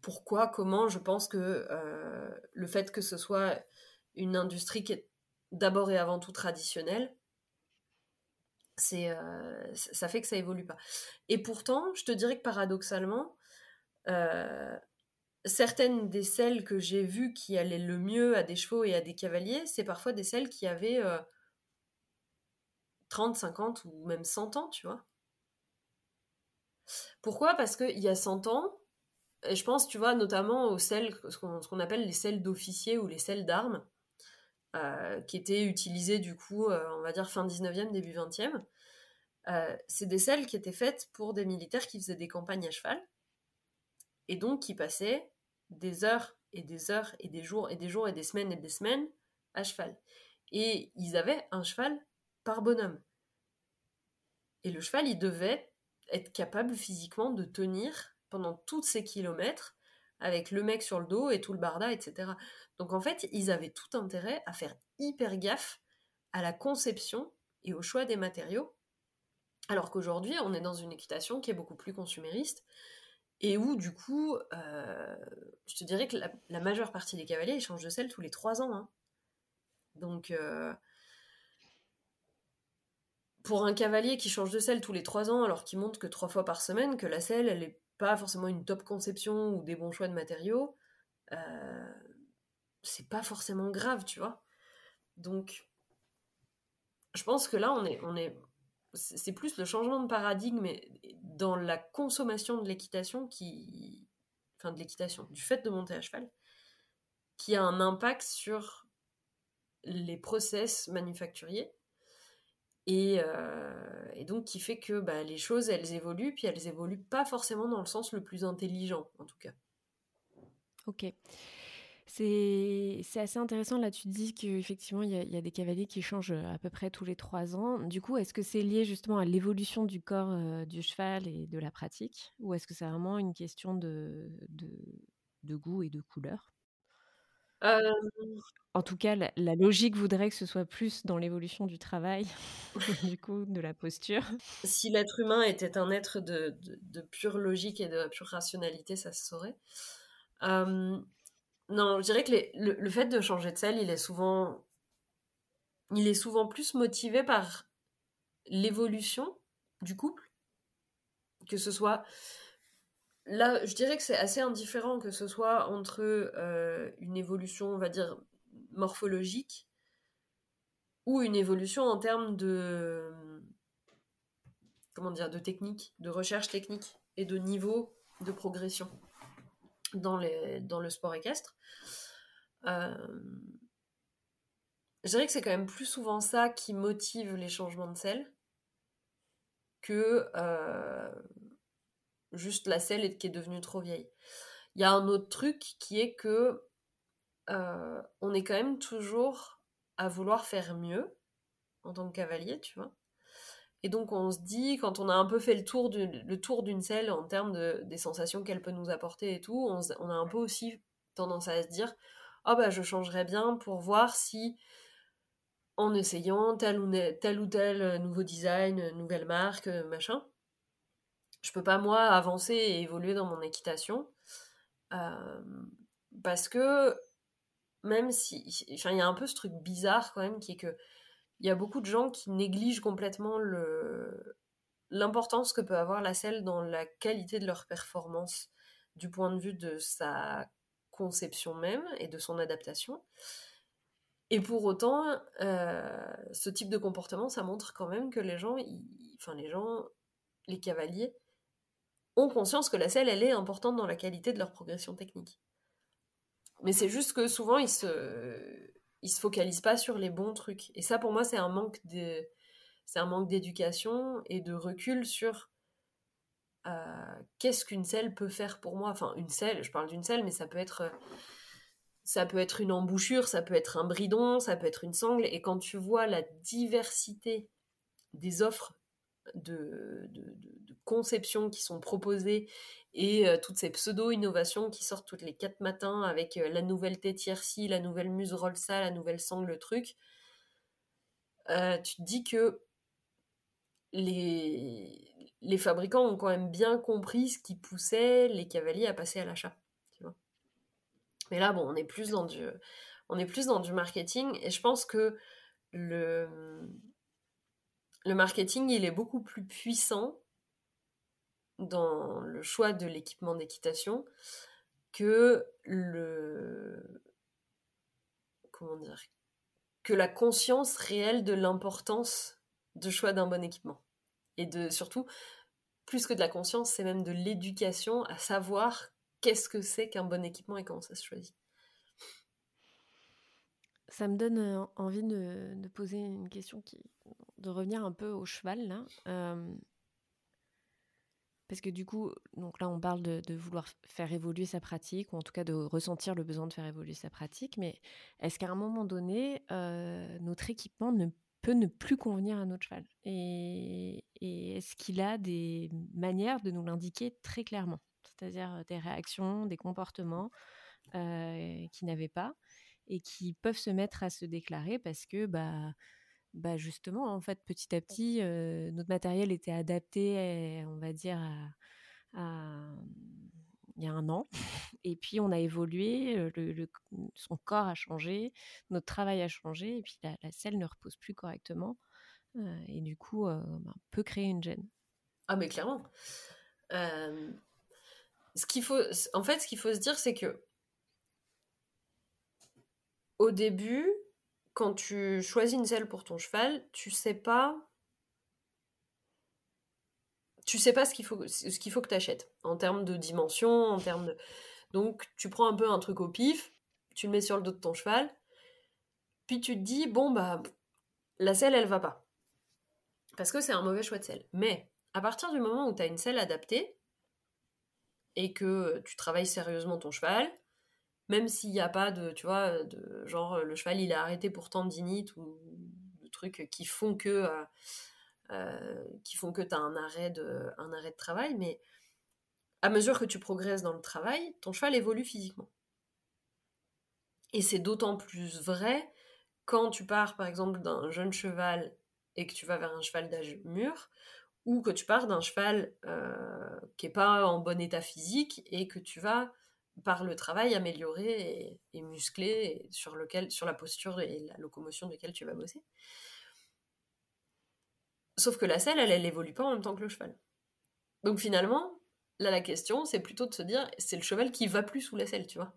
pourquoi, comment Je pense que euh, le fait que ce soit une industrie qui est d'abord et avant tout traditionnelle, c'est euh, ça fait que ça évolue pas. Et pourtant, je te dirais que paradoxalement, certaines des selles que j'ai vues qui allaient le mieux à des chevaux et à des cavaliers, c'est parfois des selles qui avaient 30, 50 ou même 100 ans, tu vois. Pourquoi? Parce qu'il y a 100 ans, et je pense, tu vois, notamment aux selles, ce qu'on appelle les selles d'officiers ou les selles d'armes, euh, qui étaient utilisées du coup, euh, on va dire fin 19e, début 20e. Euh, c'est des selles qui étaient faites pour des militaires qui faisaient des campagnes à cheval et donc qui passaient des heures et des heures et des jours et des jours et des semaines et des semaines à cheval. Et ils avaient un cheval par bonhomme. Et le cheval, il devait être capable physiquement de tenir pendant tous ces kilomètres avec le mec sur le dos et tout le barda, etc. Donc en fait, ils avaient tout intérêt à faire hyper gaffe à la conception et au choix des matériaux. Alors qu'aujourd'hui, on est dans une équitation qui est beaucoup plus consumériste, et où, du coup, euh, je te dirais que la, majeure partie des cavaliers, ils changent de selle tous les trois ans. Hein. Donc, euh, pour un cavalier qui change de selle tous les trois ans, alors qu'il monte que trois fois par semaine, que la selle, elle n'est pas forcément une top conception ou des bons choix de matériaux, euh, c'est pas forcément grave, tu vois. Donc, je pense que là, on est, on est, c'est plus le changement de paradigme dans la consommation de l'équitation qui. Enfin, de l'équitation, du fait de monter à cheval, qui a un impact sur les process manufacturiers. Et, euh, donc qui fait que bah, les choses, elles évoluent, puis elles évoluent pas forcément dans le sens le plus intelligent, en tout cas. Ok. C'est assez intéressant. Là, tu dis qu'effectivement, il y, a des cavaliers qui changent euh, à peu près tous les trois ans. Du coup, est-ce que c'est lié justement à l'évolution du corps euh, du cheval et de la pratique? Ou est-ce que c'est vraiment une question de, de, goût et de couleur? En tout cas, la, logique voudrait que ce soit plus dans l'évolution du travail, du coup, de la posture. Si l'être humain était un être de, de, pure logique et de pure rationalité, ça se saurait. Non, je dirais que le, fait de changer de selle, il est souvent, il est souvent plus motivé par l'évolution du couple, que ce soit là, je dirais que c'est assez indifférent que ce soit entre euh, une évolution, on va dire, morphologique ou une évolution en termes de comment dire, de technique, de recherche technique et de niveau de progression dans, dans le sport équestre. Euh, je dirais que c'est quand même plus souvent ça qui motive les changements de selle que euh, juste la selle qui est devenue trop vieille. Il y a un autre truc qui est que euh, on est quand même toujours à vouloir faire mieux en tant que cavalier, tu vois. Et donc on se dit, quand on a un peu fait le tour, d'une selle en termes de, des sensations qu'elle peut nous apporter et tout, on, a un peu aussi tendance à se dire, oh bah je changerais bien pour voir si en essayant tel ou tel, ou tel nouveau design, nouvelle marque, machin, je peux pas moi avancer et évoluer dans mon équitation. Euh, parce que même si, enfin il y a un peu ce truc bizarre quand même qui est que il y a beaucoup de gens qui négligent complètement l'importance que peut avoir la selle dans la qualité de leur performance du point de vue de sa conception même et de son adaptation. Et pour autant, euh, ce type de comportement, ça montre quand même que les gens, enfin les gens, les cavaliers, ont conscience que la selle, elle est importante dans la qualité de leur progression technique. Mais c'est juste que souvent, ils se, ils se focalisent pas sur les bons trucs. Et ça, pour moi, c'est un manque de, c'est un manque d'éducation et de recul sur euh, qu'est-ce qu'une selle peut faire pour moi. Enfin, une selle, je parle d'une selle, mais ça peut être ça peut être une embouchure, ça peut être un bridon, ça peut être une sangle. Et quand tu vois la diversité des offres de, conception qui sont proposées et euh, toutes ces pseudo-innovations qui sortent toutes les quatre matins avec euh, la nouvelle tétiercie, la nouvelle muserolle ça, la nouvelle sangle truc, euh, tu te dis que les, les fabricants ont quand même bien compris ce qui poussait les cavaliers à passer à l'achat. Mais là, bon, on est plus dans du, on est plus dans du marketing et je pense que le, le marketing, il est beaucoup plus puissant dans le choix de l'équipement d'équitation que le comment dire que la conscience réelle de l'importance de choix d'un bon équipement et de surtout plus que de la conscience c'est même de l'éducation à savoir qu'est-ce que c'est qu'un bon équipement et comment ça se choisit. Ça me donne euh, envie de, poser une question, qui, de revenir un peu au cheval là. Euh, parce que du coup, donc là, on parle de, vouloir faire évoluer sa pratique, ou en tout cas de ressentir le besoin de faire évoluer sa pratique. Mais est-ce qu'à un moment donné, euh, notre équipement ne peut ne plus convenir à notre cheval? Et, est-ce qu'il a des manières de nous l'indiquer très clairement? C'est-à-dire des réactions, des comportements qui n'avaient pas et qui peuvent se mettre à se déclarer parce que bah, bah justement en fait petit à petit notre matériel était adapté on va dire à, il y a un an et puis on a évolué le, son corps a changé notre travail a changé et puis la, selle ne repose plus correctement et du coup bah, peut créer une gêne. Ah mais clairement. Ce qu'il faut, en fait, ce qu'il faut se dire, c'est que au début, quand tu choisis une selle pour ton cheval, tu sais pas, tu sais pas ce qu'il faut, que tu achètes en termes de dimension, en termes de, donc tu prends un peu un truc au pif, tu le mets sur le dos de ton cheval, puis tu te dis bon bah la selle elle va pas parce que c'est un mauvais choix de selle. Mais à partir du moment où tu as une selle adaptée, et que tu travailles sérieusement ton cheval, même s'il n'y a pas de, tu vois, de genre le cheval il est arrêté pour tendinite ou de trucs qui font que euh, euh, qui font que tu as un arrêt, de, travail, mais à mesure que tu progresses dans le travail, ton cheval évolue physiquement. Et c'est d'autant plus vrai quand tu pars par exemple d'un jeune cheval et que tu vas vers un cheval d'âge mûr, ou que tu pars d'un cheval euh, qui n'est pas en bon état physique et que tu vas, par le travail, améliorer et, muscler sur, lequel, sur la posture et la locomotion de laquelle tu vas bosser. Sauf que la selle, elle, elle évolue pas en même temps que le cheval. Donc finalement, là, la question, c'est plutôt de se dire, c'est le cheval qui va plus sous la selle, tu vois.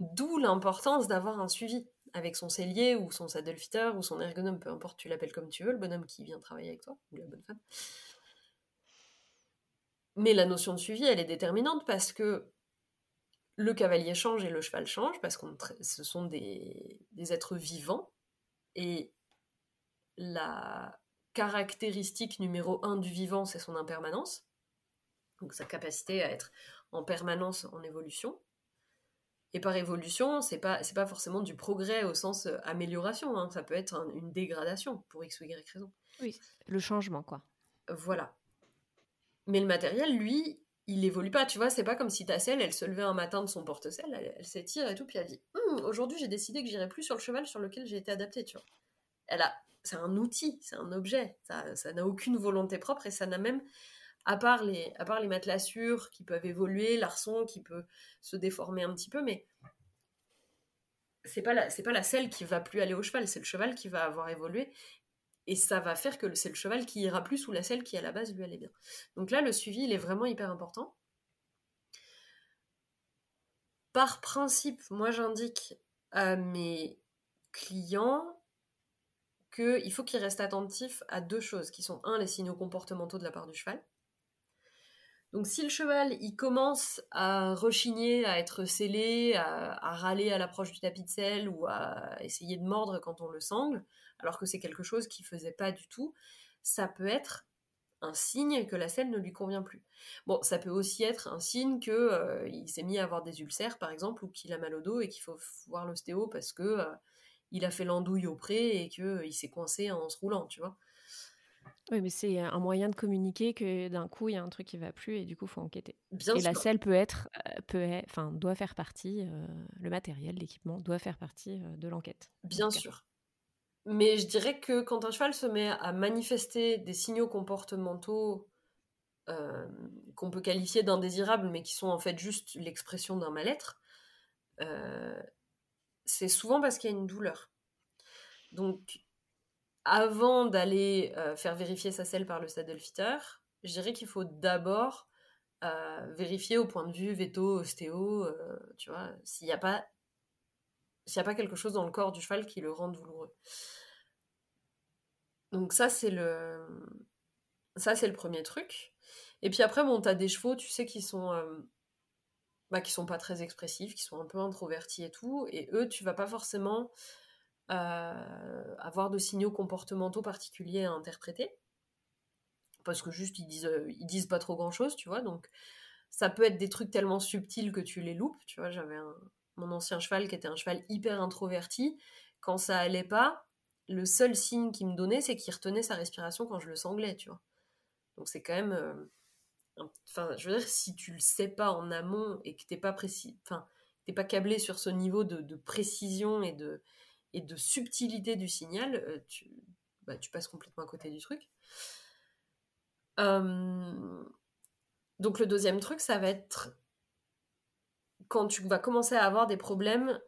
D'où l'importance d'avoir un suivi avec son cellier ou son saddlefitter ou son ergonome, peu importe, tu l'appelles comme tu veux, le bonhomme qui vient travailler avec toi, ou la bonne femme. Mais la notion de suivi, elle est déterminante parce que le cavalier change et le cheval change, parce que ce sont des, des êtres vivants, et la caractéristique numéro un du vivant, c'est son impermanence, donc sa capacité à être en permanence en évolution. Et par évolution, c'est pas c'est pas forcément du progrès au sens euh, amélioration. Hein. Ça peut être une dégradation pour x ou y raison. Oui, le changement quoi. Voilà. Mais le matériel, lui, il évolue pas. Tu vois, c'est pas comme si ta selle, elle se levait un matin de son porte-selle, elle, s'étire et tout, puis elle dit hum, aujourd'hui j'ai décidé que j'irai plus sur le cheval sur lequel j'ai été adaptée. Tu vois. Elle a, c'est un outil, c'est un objet. Ça, ça n'a aucune volonté propre et ça n'a même à part les, à part les matelassures qui peuvent évoluer, l'arçon qui peut se déformer un petit peu, mais c'est pas la, c'est pas la selle qui va plus aller au cheval, c'est le cheval qui va avoir évolué. Et ça va faire que c'est le cheval qui ira plus ou la selle qui à la base lui allait bien. Donc là, le suivi, il est vraiment hyper important. Par principe, moi j'indique à mes clients qu'il faut qu'ils restent attentifs à deux choses, qui sont un, les signaux comportementaux de la part du cheval. Donc si le cheval, il commence à rechigner, à être scellé, à, à râler à l'approche du tapis de selle ou à essayer de mordre quand on le sangle, alors que c'est quelque chose qu'il faisait pas du tout, ça peut être un signe que la selle ne lui convient plus. Bon, ça peut aussi être un signe que euh, il s'est mis à avoir des ulcères, par exemple, ou qu'il a mal au dos et qu'il faut voir l'ostéo parce que euh, il a fait l'andouille au pré et qu'il euh, s'est coincé en se roulant, tu vois. Oui, mais c'est un moyen de communiquer que d'un coup il y a un truc qui va plus et du coup il faut enquêter. Bien et la selle peut être, peut enfin doit faire partie, le matériel, l'équipement doit faire partie de l'enquête. Bien sûr. Mais je dirais que quand un cheval se met à manifester des signaux comportementaux euh, qu'on peut qualifier d'indésirables, mais qui sont en fait juste l'expression d'un mal-être, euh, c'est souvent parce qu'il y a une douleur. Donc, avant d'aller euh, faire vérifier sa selle par le saddle fitter, je dirais qu'il faut d'abord vérifier au point de vue veto, ostéo, tu vois, s'il n'y a pas s'il n'y a pas quelque chose dans le corps du cheval qui le rende douloureux. Donc ça, c'est le... Ça, c'est le premier truc. Et puis après, bon, t'as des chevaux, tu sais, qui sont... Euh, bah, qui sont pas très expressifs, qui sont un peu introvertis et tout. Et eux, tu vas pas forcément euh, avoir de signaux comportementaux particuliers à interpréter. Parce que juste, ils disent, euh, ils disent pas trop grand-chose, tu vois. Donc, ça peut être des trucs tellement subtils que tu les loupes. Tu vois, j'avais mon ancien cheval qui était un cheval hyper introverti. Quand ça allait pas, le seul signe qu'il me donnait, c'est qu'il retenait sa respiration quand je le sanglais, tu vois. Donc c'est quand même. Euh, enfin, je veux dire, si tu le sais pas en amont et que t'es pas précis. Enfin, t'es pas câblé sur ce niveau de, précision et de, et de subtilité du signal, euh, tu, bah, tu passes complètement à côté du truc. Euh, donc le deuxième truc, ça va être quand tu vas commencer à avoir des problèmes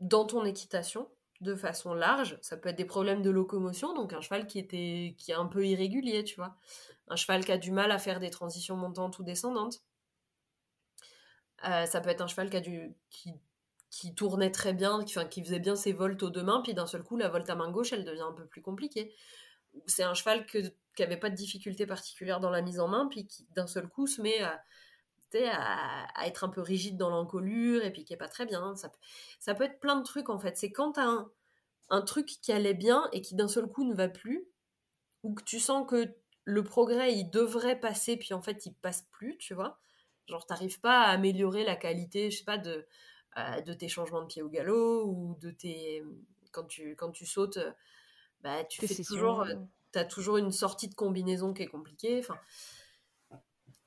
dans ton équitation de façon large. Ça peut être des problèmes de locomotion, donc un cheval qui, était, qui est un peu irrégulier, tu vois. Un cheval qui a du mal à faire des transitions montantes ou descendantes. Euh, ça peut être un cheval qui, tournait très bien, qui, qui faisait bien ses voltes aux deux mains, puis d'un seul coup, la volte à main gauche, elle devient un peu plus compliquée. C'est un cheval qui n'avait pas de difficulté particulière dans la mise en main, puis qui d'un seul coup se met à, à, être un peu rigide dans l'encolure et puis qui est pas très bien. Ça, ça peut être plein de trucs en fait. C'est quand tu as un, truc qui allait bien et qui d'un seul coup ne va plus, ou que tu sens que le progrès il devrait passer puis en fait il passe plus, tu vois. Genre t'arrives pas à améliorer la qualité, je sais pas, de, euh, de tes changements de pied au galop ou de tes. Quand tu, quand tu sautes, bah, tu fais toujours. T'as toujours une sortie de combinaison qui est compliquée. Enfin,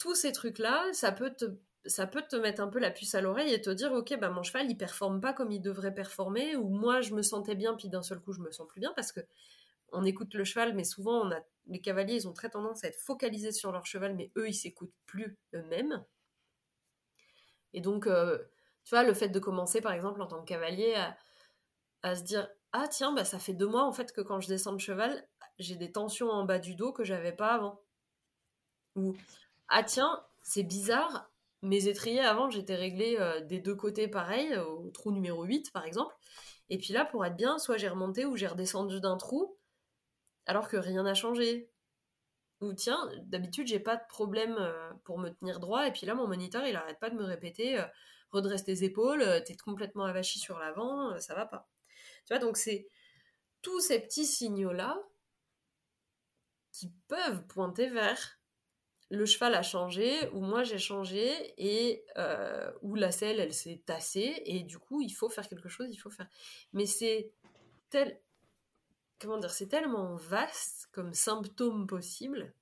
tous ces trucs-là, ça peut te ça peut te mettre un peu la puce à l'oreille et te dire ok bah mon cheval il performe pas comme il devrait performer ou moi je me sentais bien puis d'un seul coup je me sens plus bien parce que on écoute le cheval mais souvent on a les cavaliers ils ont très tendance à être focalisés sur leur cheval mais eux ils s'écoutent plus eux-mêmes. Et donc euh, tu vois le fait de commencer par exemple en tant que cavalier à, se dire ah tiens bah ça fait deux mois en fait que quand je descends de cheval j'ai des tensions en bas du dos que j'avais pas avant. Ou ah tiens, c'est bizarre, mes étriers avant, j'étais réglé euh, des deux côtés pareil, au trou numéro 8 par exemple. Et puis là, pour être bien, soit j'ai remonté ou j'ai redescendu d'un trou, alors que rien n'a changé. Ou tiens, d'habitude, j'ai pas de problème euh, pour me tenir droit, et puis là, mon moniteur, il arrête pas de me répéter euh, redresse tes épaules, t'es complètement avachi sur l'avant, ça va pas. Tu vois, donc c'est tous ces petits signaux-là qui peuvent pointer vers le cheval a changé, ou moi j'ai changé, et euh, où la selle, elle s'est tassée, et du coup, il faut faire quelque chose, il faut faire. Mais c'est. Comment dire C'est tellement vaste comme symptôme possible,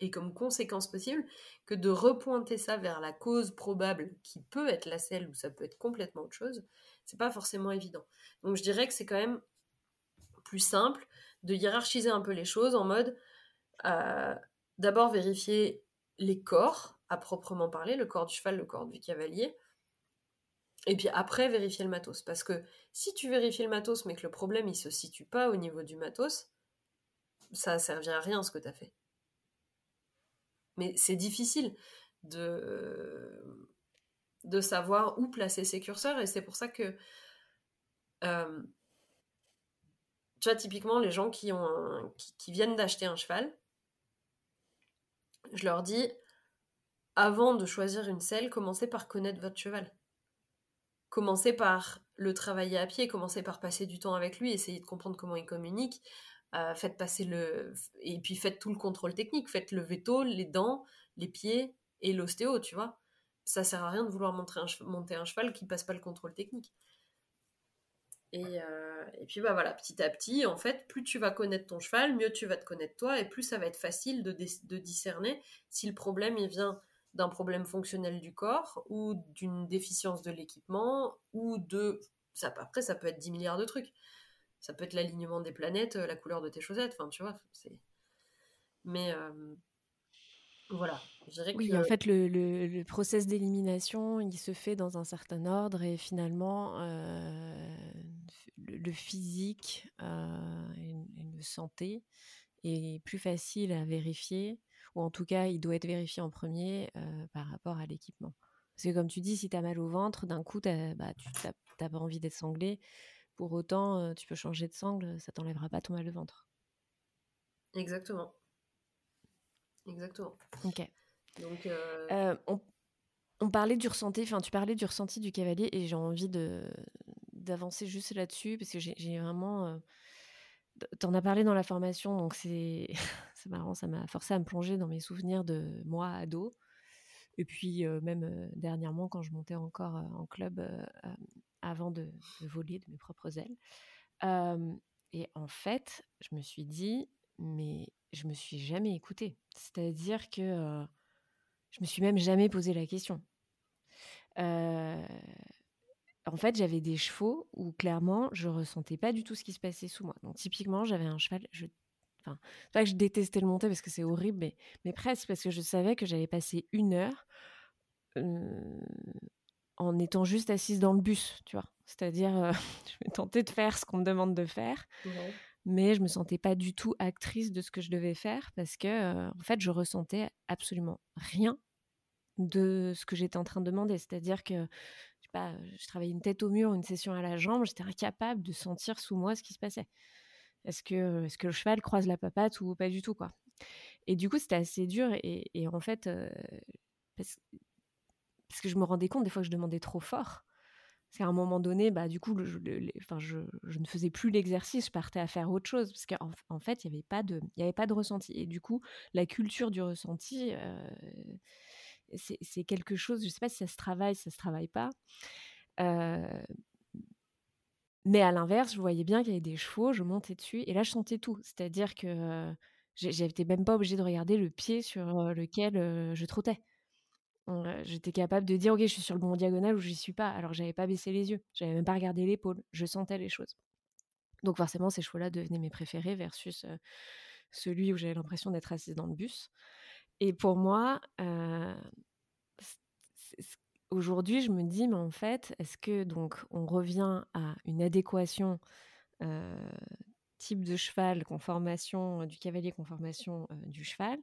et comme conséquence possible, que de repointer ça vers la cause probable, qui peut être la selle, ou ça peut être complètement autre chose, c'est pas forcément évident. Donc je dirais que c'est quand même plus simple de hiérarchiser un peu les choses en mode... Euh, d'abord vérifier les corps, à proprement parler, le corps du cheval, le corps du cavalier, et puis après vérifier le matos. Parce que si tu vérifies le matos mais que le problème il se situe pas au niveau du matos, ça a servi à rien ce que tu as fait. Mais c'est difficile de, de savoir où placer ses curseurs et c'est pour ça que euh, tu vois, typiquement, les gens qui, ont qui, viennent d'acheter un cheval, je leur dis, avant de choisir une selle, commencez par connaître votre cheval. Commencez par le travailler à pied, commencez par passer du temps avec lui, essayez de comprendre comment il communique, euh, faites passer le... Et puis faites tout le contrôle technique, faites le veto, les dents, les pieds et l'ostéo, tu vois. Ça sert à rien de vouloir monter un, cheval qui passe pas le contrôle technique. Euh, et, puis bah voilà, petit à petit, en fait, plus tu vas connaître ton cheval, mieux tu vas te connaître toi, et plus ça va être facile de, discerner si le problème il vient d'un problème fonctionnel du corps ou d'une déficience de l'équipement ou de ça après ça peut être 10 milliards de trucs ça peut être l'alignement des planètes la couleur de tes chaussettes enfin tu vois c'est mais euh, voilà. Oui, en fait, le, le, process d'élimination, il se fait dans un certain ordre et finalement, euh, le, physique euh, et, le santé est plus facile à vérifier, ou en tout cas, il doit être vérifié en premier euh, par rapport à l'équipement. Parce que comme tu dis, si tu as mal au ventre, d'un coup, bah, tu n'as pas envie d'être sanglé. Pour autant, tu peux changer de sangle, ça t'enlèvera pas ton mal de ventre. Exactement. Exactement. Ok. Donc, euh, euh, on, parlait du ressenti, enfin, tu parlais du ressenti du cavalier et j'ai envie de d'avancer juste là-dessus parce que j'ai vraiment. Euh, t'en as parlé dans la formation, donc c'est marrant, ça m'a forcé à me plonger dans mes souvenirs de moi ado. Et puis même dernièrement, quand je montais encore en club avant de, voler de mes propres ailes. et en fait, je me suis dit, mais je me suis jamais écoutée. C'est-à-dire que euh, je me suis même jamais posé la question. Euh, en fait, j'avais des chevaux où clairement, je ressentais pas du tout ce qui se passait sous moi. Donc, typiquement, j'avais un cheval. Je... Enfin, pas que je détestais le monter parce que c'est horrible, mais, mais presque parce que je savais que j'allais passer une heure euh, en étant juste assise dans le bus, tu vois. C'est-à-dire, je vais tenter de faire ce qu'on me demande de faire mais je me sentais pas du tout actrice de ce que je devais faire parce que euh, en fait je ressentais absolument rien de ce que j'étais en train de demander c'est-à-dire que pas, je travaillais une tête au mur une session à la jambe j'étais incapable de sentir sous moi ce qui se passait. Est-ce que est-ce que le cheval croise la papate ou pas du tout quoi? Et du coup c'était assez dur et, en fait euh, parce, que je me rendais compte des fois que je demandais trop fort. Parce qu'à un moment donné, bah, du coup, je, ne faisais plus l'exercice, je partais à faire autre chose, parce qu'en en fait, il n'y avait, pas de, avait pas de ressenti. Et du coup, la culture du ressenti, euh, c'est quelque chose, je ne sais pas si ça se travaille, si ça ne se travaille pas. Euh, mais à l'inverse, je voyais bien qu'il y avait des chevaux, je montais dessus, et là, je sentais tout. C'est-à-dire que j'étais même pas obligée de regarder le pied sur lequel je trottais j'étais capable de dire ok je suis sur le bon diagonal ou je n'y suis pas alors j'avais pas baissé les yeux j'avais même pas regardé l'épaule je sentais les choses donc forcément ces chevaux là devenaient mes préférés versus celui où j'avais l'impression d'être assise dans le bus et pour moi aujourd'hui je me dis mais en fait est-ce que donc on revient à une adéquation type de cheval, conformation du cavalier, conformation du cheval?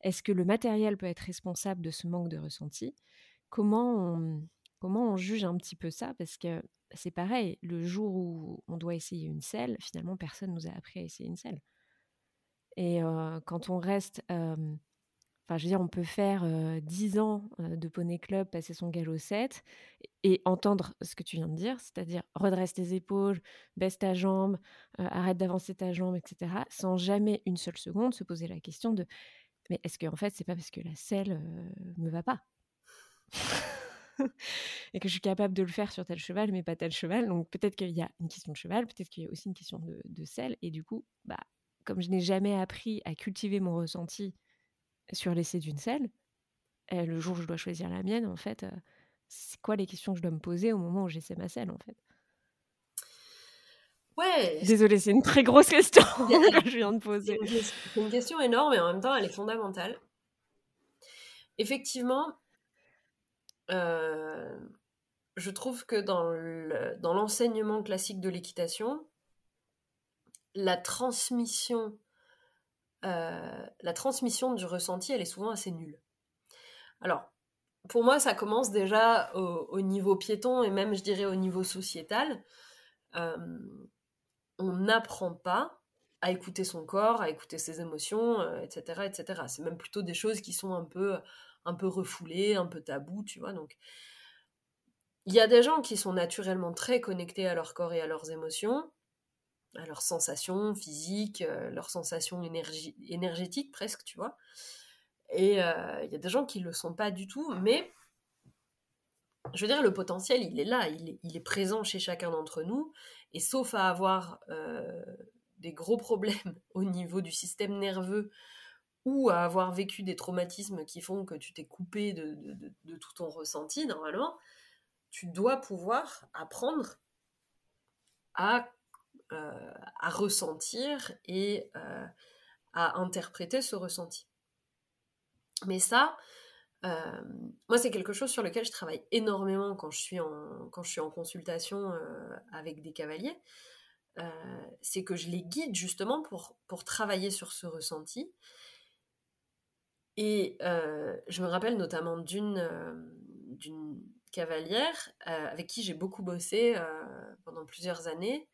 Est-ce que le matériel peut être responsable de ce manque de ressenti? Comment on, comment on juge un petit peu ça? Parce que c'est pareil, le jour où on doit essayer une selle, finalement, personne nous a appris à essayer une selle. Et quand on reste Enfin, je veux dire, on peut faire 10 ans de poney club, passer son galop 7 et entendre ce que tu viens de dire, c'est-à-dire redresse tes épaules, baisse ta jambe, arrête d'avancer ta jambe, etc., sans jamais une seule seconde se poser la question de mais est-ce que en fait c'est pas parce que la selle me va pas et que je suis capable de le faire sur tel cheval mais pas tel cheval? Donc peut-être qu'il y a une question de cheval peut-être qu'il y a aussi une question de, de selle et du coup bah comme je n'ai jamais appris à cultiver mon ressenti sur l'essai d'une selle, et le jour où je dois choisir la mienne, en fait, c'est quoi les questions que je dois me poser au moment où j'essaie ma selle, en fait? Ouais. Désolée, c'est une très grosse question que je viens de poser. C'est une question énorme et en même temps, elle est fondamentale. Effectivement, euh, je trouve que dans l'enseignement classique de l'équitation, la transmission la transmission du ressenti, elle est souvent assez nulle. Alors, pour moi, ça commence déjà au, niveau piéton et même, je dirais, au niveau sociétal. on n'apprend pas à écouter son corps, à écouter ses émotions, etc., etc. C'est même plutôt des choses qui sont un peu, un peu refoulées, un peu tabou, tu vois. Donc, il y a des gens qui sont naturellement très connectés à leur corps et à leurs émotions, à leurs sensations physiques, leurs sensations énergétiques presque, tu vois. Et euh, il y a des gens qui ne le sont pas du tout, mais je veux dire, le potentiel, il est là, il est, présent chez chacun d'entre nous. Et sauf à avoir euh, des gros problèmes au niveau du système nerveux ou à avoir vécu des traumatismes qui font que tu t'es coupé de, tout ton ressenti, normalement, tu dois pouvoir apprendre à, euh, à ressentir et à interpréter ce ressenti. Mais ça, euh, moi, c'est quelque chose sur lequel je travaille énormément quand je suis en, quand je suis en consultation euh, avec des cavaliers. Euh, c'est que je les guide justement pour, pour travailler sur ce ressenti. Et je me rappelle notamment d'une d'une cavalière avec qui j'ai beaucoup bossé pendant plusieurs années,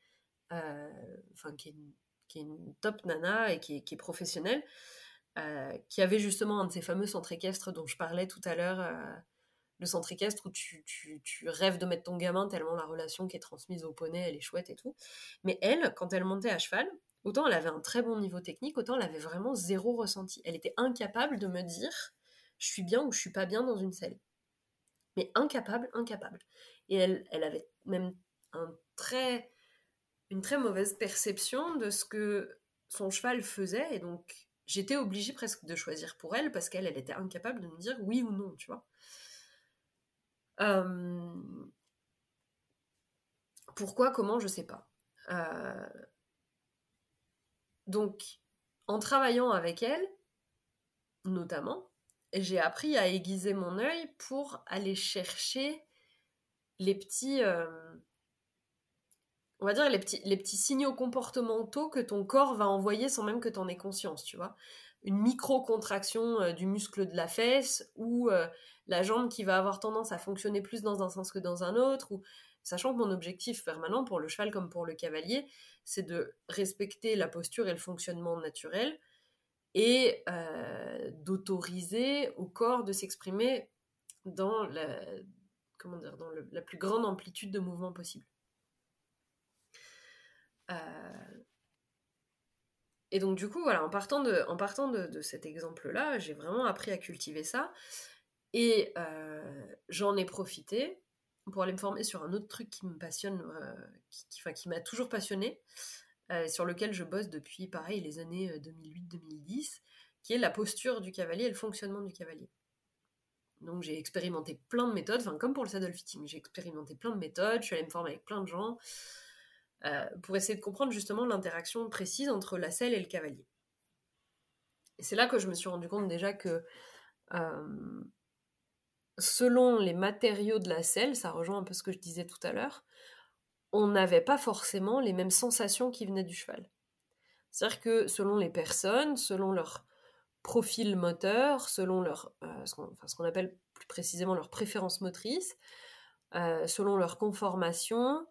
enfin qui est, une, top nana et qui est, professionnelle. Euh, qui avait justement un de ces fameux centres équestres dont je parlais tout à l'heure, euh, le centre équestre où tu, rêves de mettre ton gamin tellement la relation qui est transmise au poney, elle est chouette et tout. Mais elle, quand elle montait à cheval, autant elle avait un très bon niveau technique, autant elle avait vraiment zéro ressenti. Elle était incapable de me dire je suis bien ou je suis pas bien dans une selle. Mais incapable, incapable. Et elle, elle avait même un très, une très mauvaise perception de ce que son cheval faisait et donc j'étais obligée presque de choisir pour elle parce qu'elle, elle était incapable de me dire oui ou non, tu vois. Euh, pourquoi, comment, je sais pas. Euh, donc, en travaillant avec elle, notamment, j'ai appris à aiguiser mon œil pour aller chercher les petits, euh, on va dire, les petits, signaux comportementaux que ton corps va envoyer sans même que tu en aies conscience, tu vois. Une micro-contraction euh, du muscle de la fesse ou euh, la jambe qui va avoir tendance à fonctionner plus dans un sens que dans un autre, ou sachant que mon objectif permanent pour le cheval comme pour le cavalier, c'est de respecter la posture et le fonctionnement naturel et euh, d'autoriser au corps de s'exprimer dans la, comment la plus grande amplitude de mouvement possible. Euh, et donc du coup, voilà, en partant de, en partant de, cet exemple-là, j'ai vraiment appris à cultiver ça. Et euh, j'en ai profité pour aller me former sur un autre truc qui me passionne, euh, qui, qui m'a toujours passionné, sur lequel je bosse depuis, pareil, les années 2008-2010, qui est la posture du cavalier et le fonctionnement du cavalier. Donc j'ai expérimenté plein de méthodes, enfin comme pour le saddle fitting, j'ai expérimenté plein de méthodes, je suis allée me former avec plein de gens, pour essayer de comprendre justement l'interaction précise entre la selle et le cavalier. Et c'est là que je me suis rendu compte déjà que euh, selon les matériaux de la selle, ça rejoint un peu ce que je disais tout à l'heure, on n'avait pas forcément les mêmes sensations qui venaient du cheval. C'est-à-dire que selon les personnes, selon leur profil moteur, selon leur, euh, ce qu'on appelle plus précisément leur préférence motrice, selon leur conformation,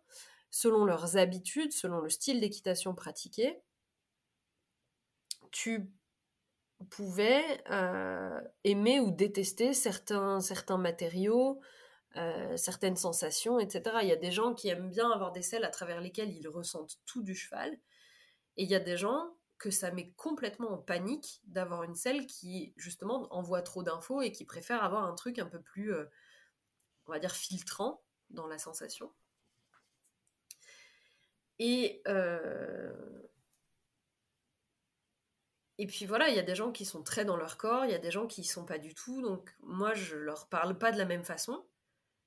selon leurs habitudes, selon le style d'équitation pratiqué, tu pouvais euh, aimer ou détester certains, matériaux, euh, certaines sensations, etc. Il y a des gens qui aiment bien avoir des selles à travers lesquelles ils ressentent tout du cheval, et il y a des gens que ça met complètement en panique d'avoir une selle qui justement envoie trop d'infos et qui préfère avoir un truc un peu plus, euh, on va dire, filtrant dans la sensation. Et, euh, et puis voilà, il y a des gens qui sont très dans leur corps, il y a des gens qui ne sont pas du tout. Donc moi, je leur parle pas de la même façon.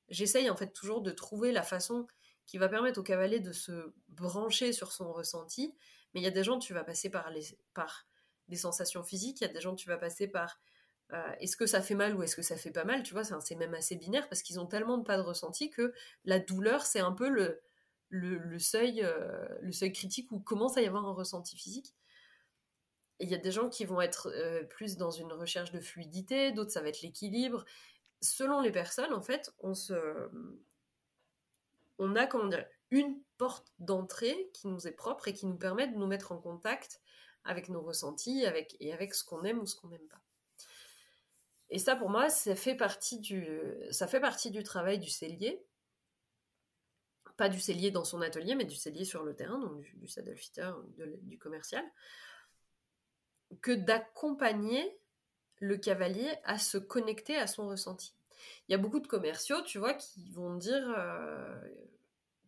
J'essaye en fait toujours de trouver la façon qui va permettre au cavalier de se brancher sur son ressenti. Mais il y a des gens, tu vas passer par, les, par des sensations physiques, il y a des gens, tu vas passer par euh, est-ce que ça fait mal ou est-ce que ça fait pas mal, tu vois, c'est même assez binaire parce qu'ils ont tellement de pas de ressenti que la douleur, c'est un peu le, le, seuil, euh, le seuil critique où commence à y avoir un ressenti physique. il y a des gens qui vont être euh, plus dans une recherche de fluidité, d'autres ça va être l'équilibre. Selon les personnes, en fait, on se, on a comment dire, une porte d'entrée qui nous est propre et qui nous permet de nous mettre en contact avec nos ressentis, avec et avec ce qu'on aime ou ce qu'on n'aime pas. Et ça, pour moi, ça fait partie du, ça fait partie du travail du cellier. Pas du cellier dans son atelier, mais du cellier sur le terrain, donc du, du saddle fitter, du commercial que d'accompagner le cavalier à se connecter à son ressenti. Il y a beaucoup de commerciaux, tu vois, qui vont dire, euh,